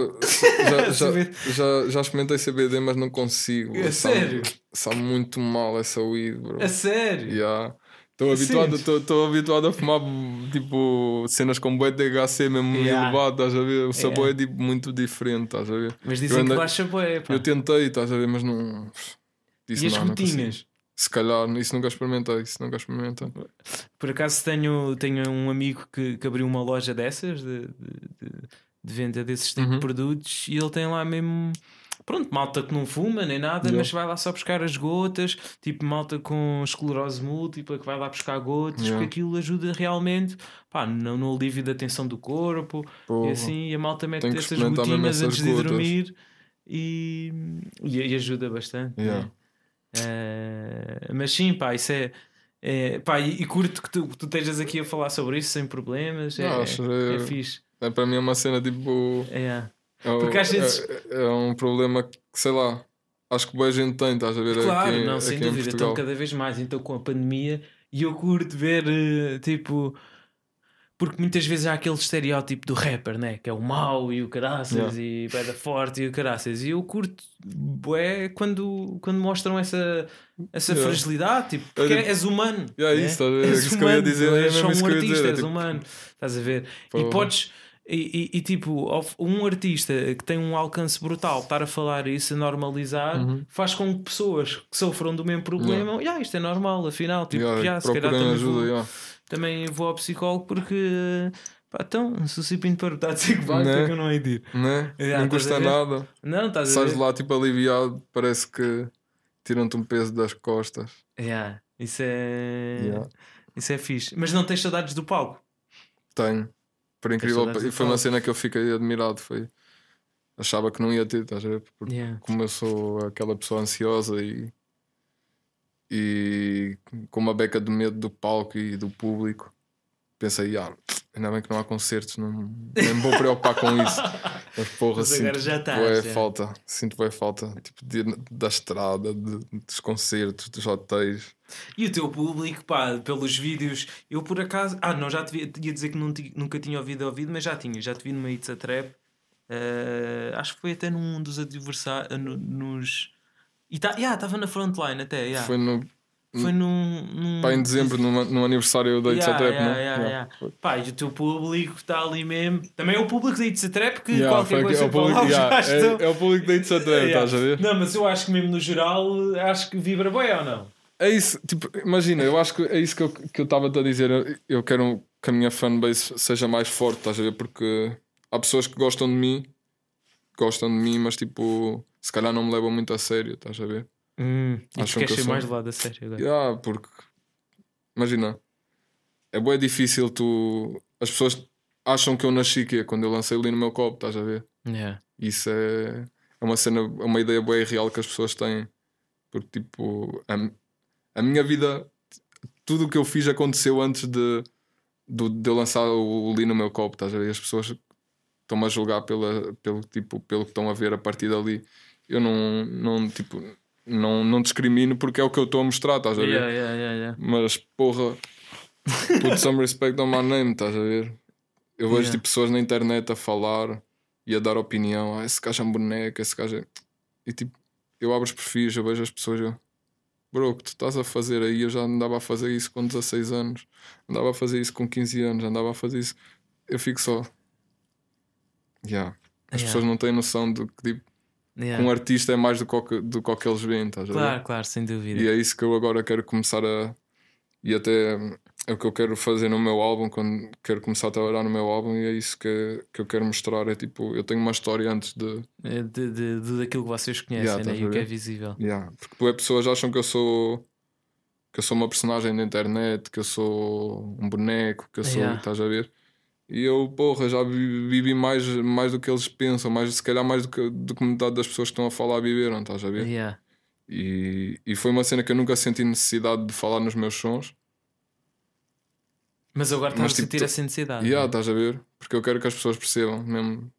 já, já, já, já, experimentei CBD, mas não consigo. É sabe, sério? Sabe muito mal essa weed, bro. É sério? Yeah. Estou habituado, estou habituado a fumar tipo cenas com boi THC mesmo yeah. elevado, estás a ver? O sabor yeah. é tipo, muito diferente, estás a ver? Mas dizem andei, que baixa boi, Eu tentei, estás a ver, mas não. Disse, e as não, rotinas? Não Se calhar, isso nunca experimentei, isso nunca experimentei. Por acaso tenho, tenho um amigo que, que abriu uma loja dessas de, de, de, de venda desses tipos uhum. de produtos e ele tem lá mesmo pronto, malta que não fuma nem nada, yeah. mas vai lá só buscar as gotas, tipo malta com esclerose múltipla que vai lá buscar gotas, yeah. porque aquilo ajuda realmente pá, no, no alívio da tensão do corpo Porra. e assim, e a malta mete essas gotinhas antes de dormir e, e, e, ajuda bastante. Yeah. Uh, mas sim, pá, isso é. É, pá, e, e curto que tu, que tu estejas aqui a falar sobre isso sem problemas. É, não, acho, é, é fixe. É, para mim é uma cena tipo. É. É, Porque às vezes. É, é, um problema que, sei lá, acho que boa gente tem, estás a ver? Claro, aqui, não, sem aqui dúvida. Então, cada vez mais. Então, com a pandemia, e eu curto ver, eh, tipo. Porque muitas vezes há aquele estereótipo do rapper, né? Que é o mau e o caraças yeah. e da forte e o caraças. E eu curto é quando, quando mostram essa, essa yeah. fragilidade, tipo, porque é, és humano. Yeah, né? isso, é és isso humano, que eu ia dizer. És só um artista, dizer, és tipo... humano. Estás a ver? Pô. E podes. E, e, e, tipo, um artista que tem um alcance brutal estar a falar isso, a normalizar, uhum. faz com que pessoas que sofram do mesmo problema, yeah. Yeah, isto é normal, afinal, tipo, yeah, yeah, se calhar ajuda. Também vou ao psicólogo porque pá, então, se o Cipinho para está a dizer que vai, né? porque eu não hei de ir. Né? não custa nada. Não, estás Sais lá tipo aliviado, parece que tiram-te um peso das costas. Yeah. Isso é. Isso é fixe. Mas não tens saudades do palco? Tenho. Por incrível, e foi uma cena que eu fiquei admirado. Foi, achava que não ia ter, estás a ver? Porque yeah. como eu sou aquela pessoa ansiosa e, e com uma beca de medo do palco e do público, pensei, ah, ainda bem que não há concertos, não, nem me vou preocupar com isso. Mas porra, Mas sinto já tá, já. falta, sinto bem falta tipo, de, da estrada, de, dos concertos, dos hotéis. E o teu público, pá, pelos vídeos, eu por acaso, ah, não, já te ia dizer que nunca tinha ouvido ouvido, mas já tinha, já te vi numa It's a Trap. Uh, acho que foi até num dos adversários, nos. E tá, yeah, estava na frontline até. Yeah. Foi no foi num. num... Pá, em dezembro, numa, num aniversário da It's yeah, Trap, yeah, yeah, yeah. Pá, e o teu público está ali mesmo. Também é o público da It's a Trap que yeah, qualquer coisa é o público, yeah, é, é, o público da It's a Trap, estás a ver? Não, mas eu acho que mesmo no geral, acho que vibra bem ou não? É isso, tipo, imagina, eu acho que é isso que eu que estava-te a dizer. Eu, eu quero que a minha fanbase seja mais forte, estás a ver? Porque há pessoas que gostam de mim, gostam de mim, mas tipo, se calhar não me levam muito a sério, estás a ver? Hum, e tu ser sou... mais do lado da série agora? Yeah, porque imagina, é bem difícil tu. As pessoas acham que eu nasci que quando eu lancei ali no meu copo, estás a ver? Yeah. Isso é, é uma cena, é uma ideia bem real que as pessoas têm. Porque tipo, a, a minha vida, tudo o que eu fiz aconteceu antes de, de, de eu lançar o, o Li no meu copo, estás a ver? As pessoas estão-me a julgar pela, pelo, tipo, pelo que estão a ver a partir dali. Eu não, não tipo não, não discrimino porque é o que eu estou a mostrar, estás a ver? Yeah, yeah, yeah, Mas porra, put some respect on my name, estás a ver? Eu vejo tipo, pessoas na internet a falar e a dar opinião. Ah, esse gajo é um boneco, esse gajo é. E tipo, eu abro os perfis, eu vejo as pessoas. Eu, Bro, o que tu estás a fazer aí? Eu já andava a fazer isso com 16 anos, andava a fazer isso com 15 anos, andava a fazer isso. Eu fico só. Yeah. As pessoas não têm noção do que tipo Yeah. Um artista é mais do que, do que eles veem, estás Claro, a ver? claro, sem dúvida. E é isso que eu agora quero começar a. E até é o que eu quero fazer no meu álbum, quando quero começar a trabalhar no meu álbum, e é isso que, que eu quero mostrar. É tipo, eu tenho uma história antes de. É de, de, de daquilo que vocês conhecem yeah, né? e o que é visível. Yeah. Porque pessoas acham que eu sou. que eu sou uma personagem da internet, que eu sou um boneco, que eu sou. Yeah. Estás a ver? E eu, porra, já vivi mais, mais do que eles pensam, mais, se calhar mais do que, do que metade das pessoas que estão a falar viveram, estás a ver? Yeah. E, e foi uma cena que eu nunca senti necessidade de falar nos meus sons. Mas agora estás a tipo, sentir essa necessidade. Yeah, estás a ver? Porque eu quero que as pessoas percebam mesmo.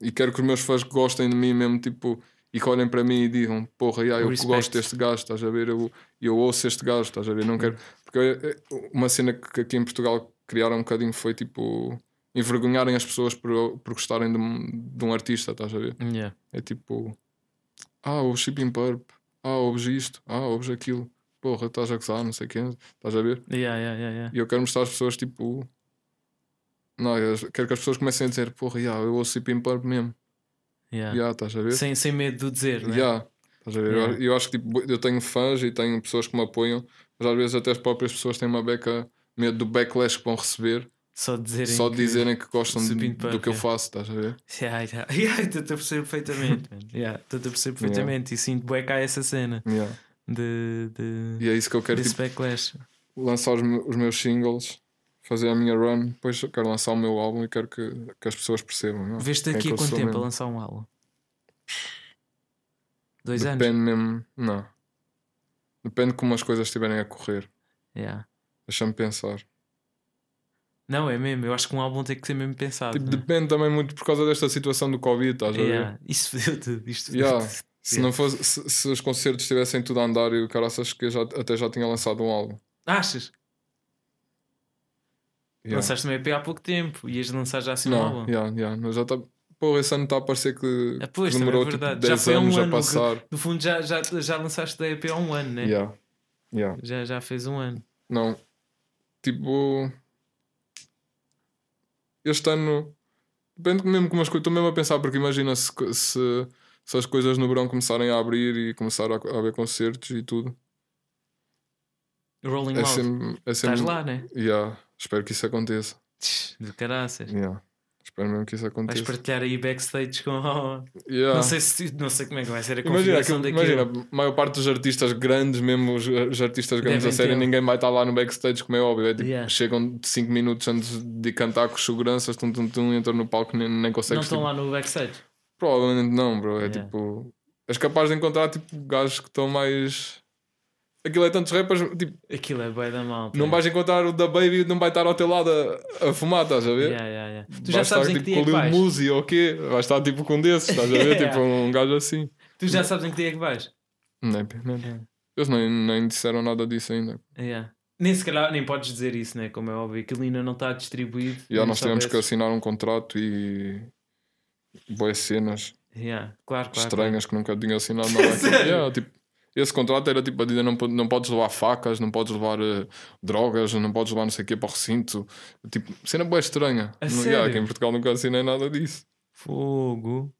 E quero que os meus fãs gostem de mim mesmo, tipo, e que olhem para mim e digam: Porra, yeah, eu gosto deste gajo, estás a ver? Eu, eu ouço este gajo, estás a ver? Não quero. Porque é, é uma cena que aqui em Portugal criaram um bocadinho foi tipo envergonharem as pessoas por, por gostarem de, de um artista, estás a ver? Yeah. É tipo, ah, o Shipping Purp, ah, ouves isto, ah, ouves aquilo, porra, estás a gozar, não sei quê, estás a ver? Yeah, yeah, yeah, e eu quero mostrar às pessoas tipo, não, eu quero que as pessoas comecem a dizer, porra, yeah, eu ouço Shipping Purp mesmo. Yeah. Yeah, estás a ver? Sem, sem medo de dizer, né? Yeah. Estás a ver? Yeah. Eu, eu acho que tipo, eu tenho fãs e tenho pessoas que me apoiam, mas às vezes até as próprias pessoas têm uma beca medo do backlash que vão receber. Só dizerem, Só dizerem que, que gostam de, do que eu faço, estás a ver? Yeah, yeah. yeah, estou a perceber perfeitamente. yeah, estou a perceber perfeitamente. Yeah. E sinto bem cá essa cena yeah. de, de, E é isso que eu quero tipo, backlash. lançar os, os, meus singles, fazer a minha run, depois quero lançar o meu álbum e quero que, que as pessoas percebam. Veste daqui é a quanto tempo mesmo. a lançar um álbum? Dois Depende anos? Depende mesmo, não. Depende de como as coisas estiverem a correr. Yeah. Deixa-me pensar. Não, é mesmo. Eu acho que um álbum tem que ser mesmo pensado. Tipo, depende também muito por causa desta situação do Covid, estás yeah. a ver? Isso fodeu tudo. Isto yeah. tudo. Se, yeah. não fosse, se, se, os concertos estivessem tudo a andar e o caraças que já, até já tinha lançado um álbum. Achas? Yeah. Lançaste uma EP há pouco tempo e ias lançar já assim não, um álbum. Yeah, yeah. Mas já está. Pô, esse ano está a parecer que, ah, pois, que demorou é tipo 10 já anos um a passar. Que, no fundo, já, já, já lançaste a EP há um ano, né? Yeah. Yeah. Já, já fez um ano. Não. Tipo este ano depende mesmo como as coisas. Estou mesmo a pensar, porque imagina se, se, se, as coisas no verão começarem a abrir e começar a, a haver concertos e tudo. Rolling é sempre, é sempre, Estás lá, né? Yeah, espero que isso aconteça. De caraças. Yeah. Espero mesmo que isso aconteça. Vais partilhar aí backstage com. Yeah. Não, sei se, não sei como é que vai ser a configuração imagina, que, Imagina, a maior parte dos artistas grandes, mesmo os, os artistas grandes Devem a série, ter. ninguém vai estar lá no backstage, como é óbvio. É tipo, yeah. Chegam 5 minutos antes de cantar com os seguranças, tum, tum, tum, entram no palco nem, nem conseguem. Não estão tipo... lá no backstage? Provavelmente não, bro. É yeah. tipo. És capaz de encontrar tipo gajos que estão mais Aquilo é tantos rappers, tipo. Aquilo é bem da mal. Não vais encontrar o da Baby, não vai estar ao teu lado a, a fumar, estás a ver? Yeah, yeah, yeah. Tu já sabes estar, em tipo, que dia é que vais? Musi ou quê? Vais estar tipo com um desses, estás a ver? tipo um gajo assim. Tu já sabes em que dia é que vais? Não, não. Yeah. Eles nem, nem disseram nada disso ainda. Yeah. Nem se calhar nem podes dizer isso, né? Como é óbvio, aquilo ainda não está distribuído. Já nós tivemos que assinar um contrato e boas cenas yeah, claro, claro, estranhas claro. que nunca tinha assinado nada. yeah, tipo, esse contrato era tipo a dizer não, não podes levar facas, não podes levar uh, drogas, não podes levar não sei o que para o recinto. Tipo, cena boa estranha. A no, yeah, aqui em Portugal nunca assinei nada disso. Fogo.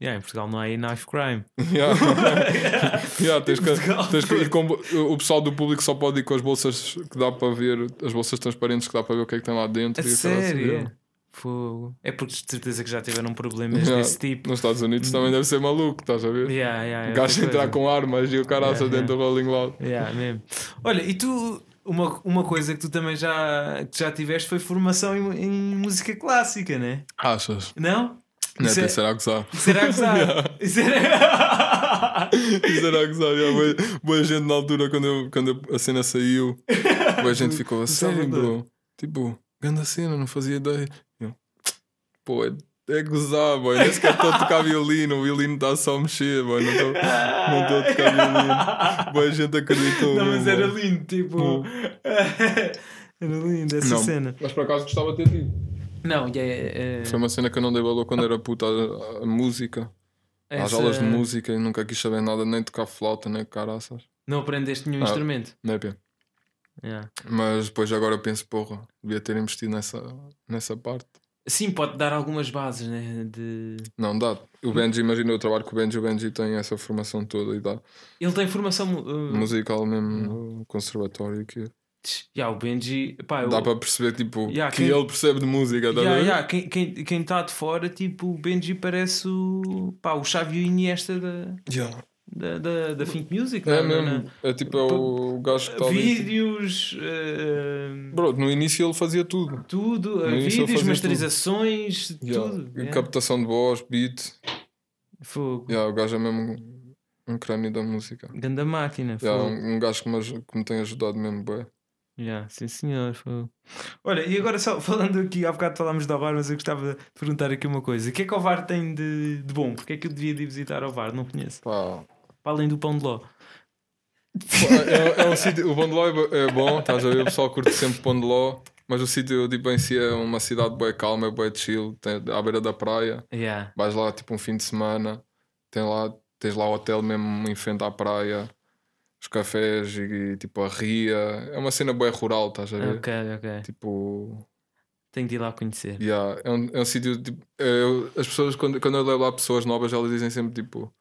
Yeah, em Portugal não há knife crime. Yeah. yeah, tens que, tens que com, o pessoal do público só pode ir com as bolsas que dá para ver, as bolsas transparentes que dá para ver o que é que tem lá dentro. A e sério? Fogo. É porque de certeza que já tiveram problemas yeah. desse tipo. Nos Estados Unidos também deve ser maluco, estás a ver? Yeah, yeah, o gajo entrar com armas e o cara yeah, dentro do Rolling Loud. Yeah, mesmo. Olha, e tu, uma, uma coisa que tu também já, que já tiveste foi formação em, em música clássica, né? Achas? Não? Não, isso é, será gozar. Será gozar. yeah. Isso era... isso era gozar. Yeah. Boa, gente na altura, quando, eu, quando a cena saiu, boa gente ficou assim, bro. Tipo, grande cena, não fazia ideia. Pô, é, é gozar, boy. Nem sequer estou a tocar violino, o violino está só a mexer, boy. Não estou a tocar violino. Boa, a gente acreditou. Não, mas era lindo, tipo. era lindo essa não, cena. Mas por acaso gostava de ter tido. Não, é, é... Foi uma cena que eu não dei valor quando era puta a, a música. Essa... Às aulas de música e nunca quis saber nada, nem tocar flauta, nem caraças. Não aprendeste nenhum ah, instrumento? Não é, yeah. Mas depois agora eu penso, porra, devia ter investido nessa, nessa parte. Sim, pode dar algumas bases, né? De... Não, dá. O Benji, imagina o trabalho que o Benji, o Benji tem essa formação toda e dá. Ele tem formação uh... musical mesmo no conservatório que Yeah, o Benji, pá, dá eu... para perceber tipo yeah, que quem... ele percebe de música. Tá yeah, yeah. Quem, quem, quem está de fora, tipo, o Benji parece o, pá, o Xavi Iniesta da, yeah da, da, da Think Music, é, não, mesmo. É tipo é o gajo que está Vídeos. Uh, Bro, no início ele fazia tudo. Tudo, no vídeos, masterizações, tudo. Yeah. tudo. Yeah. Captação de voz, beat. Fogo. Yeah, o gajo é mesmo um crânio da música. Ganda máquina. Yeah, um, um gajo que me, que me tem ajudado mesmo, bem. Yeah, sim senhor. Olha, e agora só falando aqui, há bocado falámos do VAR, mas eu gostava de perguntar aqui uma coisa: o que é que o VAR tem de, de bom? Porque é que eu devia de visitar o VAR? Não conheço. Pá, para além do pão de ló. É, é um sítio, o pão de ló é, é bom, estás a ver? O pessoal curte sempre pão de ló, mas o sítio tipo, em si é uma cidade bem calma, é bem chill, tem, à beira da praia. Yeah. Vais lá tipo um fim de semana, tem lá, tens lá o hotel mesmo em frente à praia, os cafés e tipo a ria. É uma cena bem rural, estás a ver? Ok, ok. Tipo. Tenho de ir lá conhecer. Yeah, é, um, é um sítio tipo. É, as pessoas, quando, quando eu levo lá pessoas novas, elas dizem sempre tipo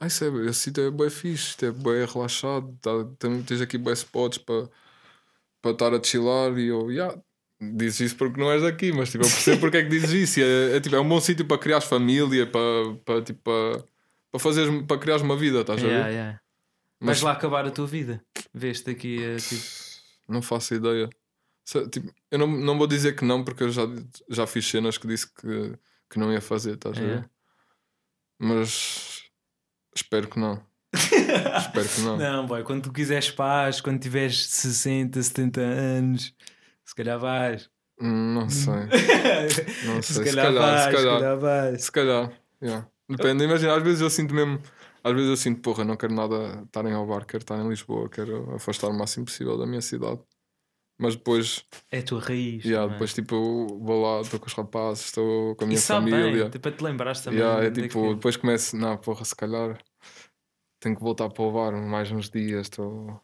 ah, isso é, esse sítio é bem fixe, é bem relaxado, tá, tem, tens aqui bem spots para estar a chilar e eu, yeah, dizes isso porque não és daqui, mas tipo, eu percebo porque é que dizes isso. É, é, tipo, é um bom sítio para criar família, para, para, tipo, para, para, fazeres, para criares uma vida, estás yeah, a ver? Yeah. Mas Vais lá acabar a tua vida, vês-te aqui tipo... Não faço ideia. Tipo, eu não, não vou dizer que não, porque eu já, já fiz cenas que disse que, que não ia fazer, estás a ver? Mas Espero que não. Espero que não. Não, boy, quando tu quiseres paz, quando tiveres 60, 70 anos, se calhar vais. Não sei. não sei. Se calhar, se calhar, vai, se calhar, se calhar vai. Se calhar, yeah. Depende, imagina, às vezes eu sinto mesmo. Às vezes eu sinto, porra, não quero nada estar em Alvar, quero estar em Lisboa, quero afastar o máximo possível da minha cidade. Mas depois. É a tua raiz. Yeah, depois, tipo, vou lá, estou com os rapazes, estou com a minha e família. Bem, para te lembrares também. Yeah, é tipo, que... depois começo, não, porra, se calhar tenho que voltar para o bar mais uns dias. Estou...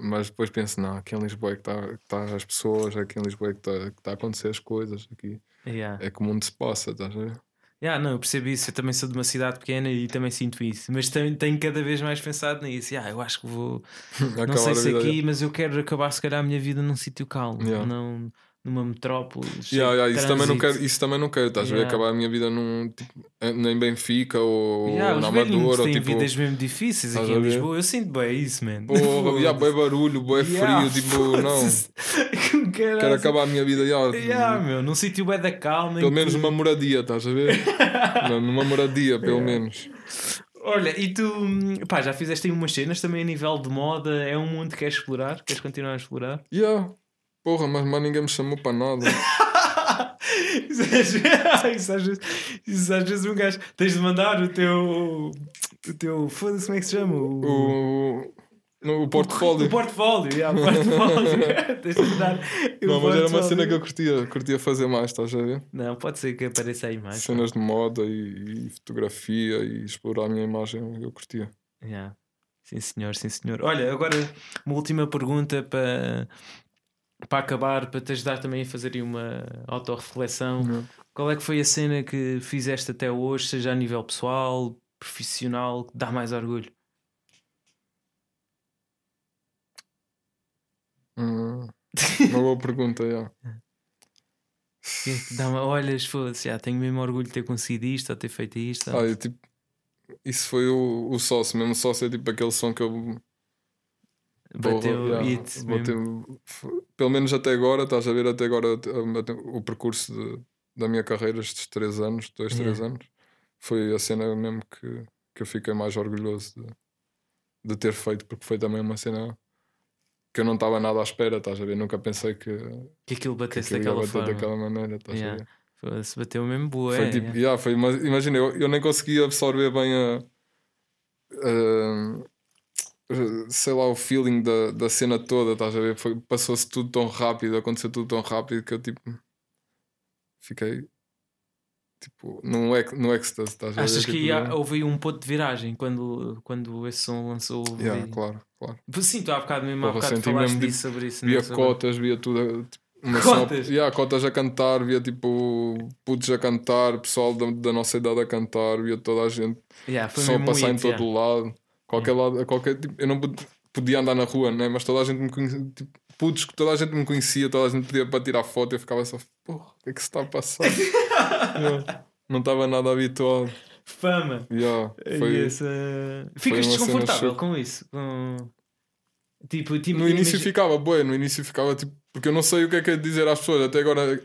Mas depois penso, não, aqui em Lisboa é que está tá as pessoas, aqui em Lisboa é que está tá a acontecer as coisas. Aqui yeah. é que o mundo se passa, estás a ver? Yeah, não, eu percebo isso. Eu também sou de uma cidade pequena e também sinto isso. Mas tenho, tenho cada vez mais pensado nisso. Yeah, eu acho que vou. não sei se aqui, mas eu quero acabar, se calhar, a minha vida num sítio calmo. Yeah. Não, numa metrópole. Yeah, yeah, isso, também não quero, isso também não quero, estás yeah. a ver? Acabar a minha vida num tipo, nem Benfica ou yeah, na Amadora. Têm tipo, vidas mesmo difíceis aqui em Lisboa. Eu sinto bem isso, man. Oh, yeah, bem barulho, bem frio, tipo, não. quero acabar a minha vida. Yeah, yeah, meu, num sítio bem da calma. Pelo menos uma moradia, estás a ver? não, numa moradia, pelo menos. Olha, e tu pá, já fizeste aí umas cenas também a nível de moda? É um mundo que queres explorar? Queres continuar a explorar? Yeah. Porra, mas, mas ninguém me chamou para nada. isso, às vezes, isso às vezes um gajo. Tens de mandar o teu. O teu. Foda-se, como é que se chama? O. o... o portfólio. O portfólio, yeah, o portfólio. Tens de mandar. Não, mas era uma cena que eu curtia, curtia fazer mais, estás a ver? Não, pode ser que apareça aí mais. Cenas de moda e, e fotografia e explorar a minha imagem, eu curtia. Yeah. Sim, senhor, sim, senhor. Olha, agora uma última pergunta para, para acabar, para te ajudar também a fazer uma autorreflexão, uhum. qual é que foi a cena que fizeste até hoje, seja a nível pessoal, profissional, que dá mais orgulho? Hum, uma boa pergunta, já. Dá uma, olhas, foda-se, já tenho mesmo orgulho de ter conseguido isto ou ter feito isto. Ah, eu, tipo, isso foi o, o sócio, mesmo o sócio é tipo aquele som que eu Bateu yeah, it bateu, pelo menos até agora, estás a ver até agora o percurso de, da minha carreira, estes 3 anos, 2, 3 yeah. anos, foi a cena mesmo que, que eu fiquei mais orgulhoso de, de ter feito, porque foi também uma cena que eu não estava nada à espera, estás a ver? Nunca pensei que, que aquilo batesse que aquilo daquela forma. daquela maneira, estás yeah. a ver? Se bateu mesmo boa. Foi é, tipo, yeah. Yeah, foi, imagina, eu, eu nem conseguia absorver bem a, a sei lá, o feeling da, da cena toda, estás a ver? Passou-se tudo tão rápido, aconteceu tudo tão rápido que eu tipo fiquei tipo num, no êxtase, estás a ver? Achas tipo, que ia, houve um ponto de viragem quando, quando esse som lançou? Yeah, claro, claro. Sim, tu há bocado mesmo, há bocado falaste mesmo, disso, sobre isso. Via cotas, via tudo. Uma cotas? Só, yeah, cotas a cantar, via tipo putos a cantar, pessoal da, da nossa idade a cantar, via toda a gente yeah, só a passar em todo yeah. lado. Qualquer lado, qualquer tipo, eu não podia andar na rua, né? mas toda a gente me conhecia, tipo, putos, toda a gente me conhecia, toda a gente podia para tirar foto, eu ficava só, porra, o que é que se está a passar? não estava nada habituado. Fama. Yeah, foi, essa... Ficas desconfortável com isso? Com... Tipo, tipo, no início ficava, boé, no início ficava tipo, porque eu não sei o que é que é dizer às pessoas. Até agora,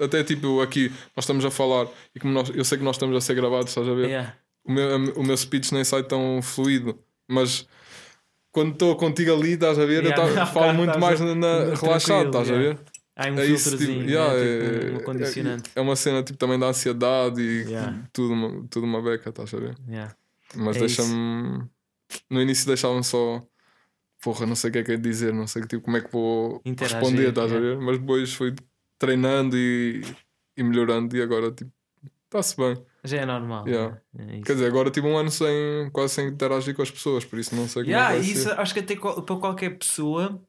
até tipo aqui, nós estamos a falar e como nós, eu sei que nós estamos a ser gravados, estás a ver? Yeah o meu, o meu speech nem sai tão fluido, mas quando estou contigo ali, estás a ver, yeah, eu tá, falo muito mais na, na relaxado, estás yeah. a ver? Há um é isso, tipo, yeah, é, tipo, um condicionante. É, é, uma cena tipo, também da ansiedade e yeah. tudo, uma, tudo uma beca, estás a ver? Mas é deixa-me. No início deixava-me só. Porra, não sei o que é que é dizer, não sei tipo, como é que vou Interagir, responder, estás a ver? Mas depois fui treinando e, e melhorando e agora tipo, está-se bem. Já é normal. Yeah. É Quer dizer, agora tive um ano sem, quase sem interagir com as pessoas, por isso não sei como yeah, vai isso ser. Acho que até para qualquer pessoa,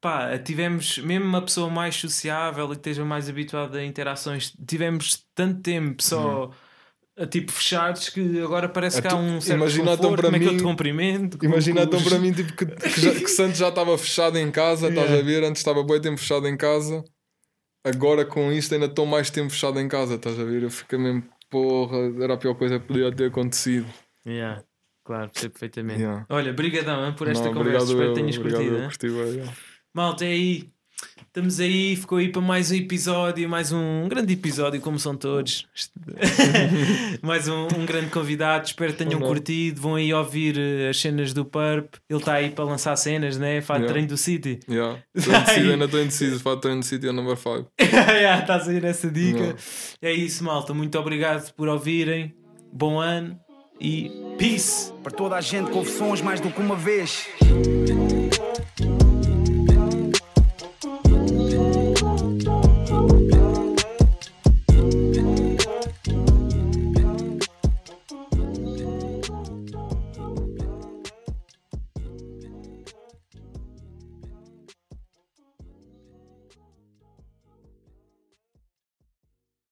pá, tivemos, mesmo uma pessoa mais sociável e que esteja mais habituada a interações, tivemos tanto tempo só. Uhum. A, tipo fechados que agora parece que há um certo imagina então para como mim, é que eu te cumprimento imagina então para mim tipo, que, que, já, que Santos já estava fechado em casa yeah. estás a ver, antes estava bem tempo fechado em casa agora com isto ainda estou mais tempo fechado em casa estás a ver, eu fico mesmo porra, era a pior coisa que podia ter acontecido. Yeah. Claro, percebo perfeitamente. Yeah. Olha, brigadão por esta Não, conversa, espero que tenhas curtido. curti, yeah. Malta, é aí. Estamos aí, ficou aí para mais um episódio, mais um grande episódio, como são todos. mais um, um, grande convidado. Espero que tenham curtido. Vão aí ouvir eh, as cenas do Purp. Ele está aí para lançar cenas, né? Faz yeah. treino do City. Yeah. City, ainda estou indeciso. Faz treino do City é o number 5. yeah, estás aí nessa dica. Yeah. É isso, malta. Muito obrigado por ouvirem. Bom ano e peace. Para toda a gente, confissões mais do que uma vez.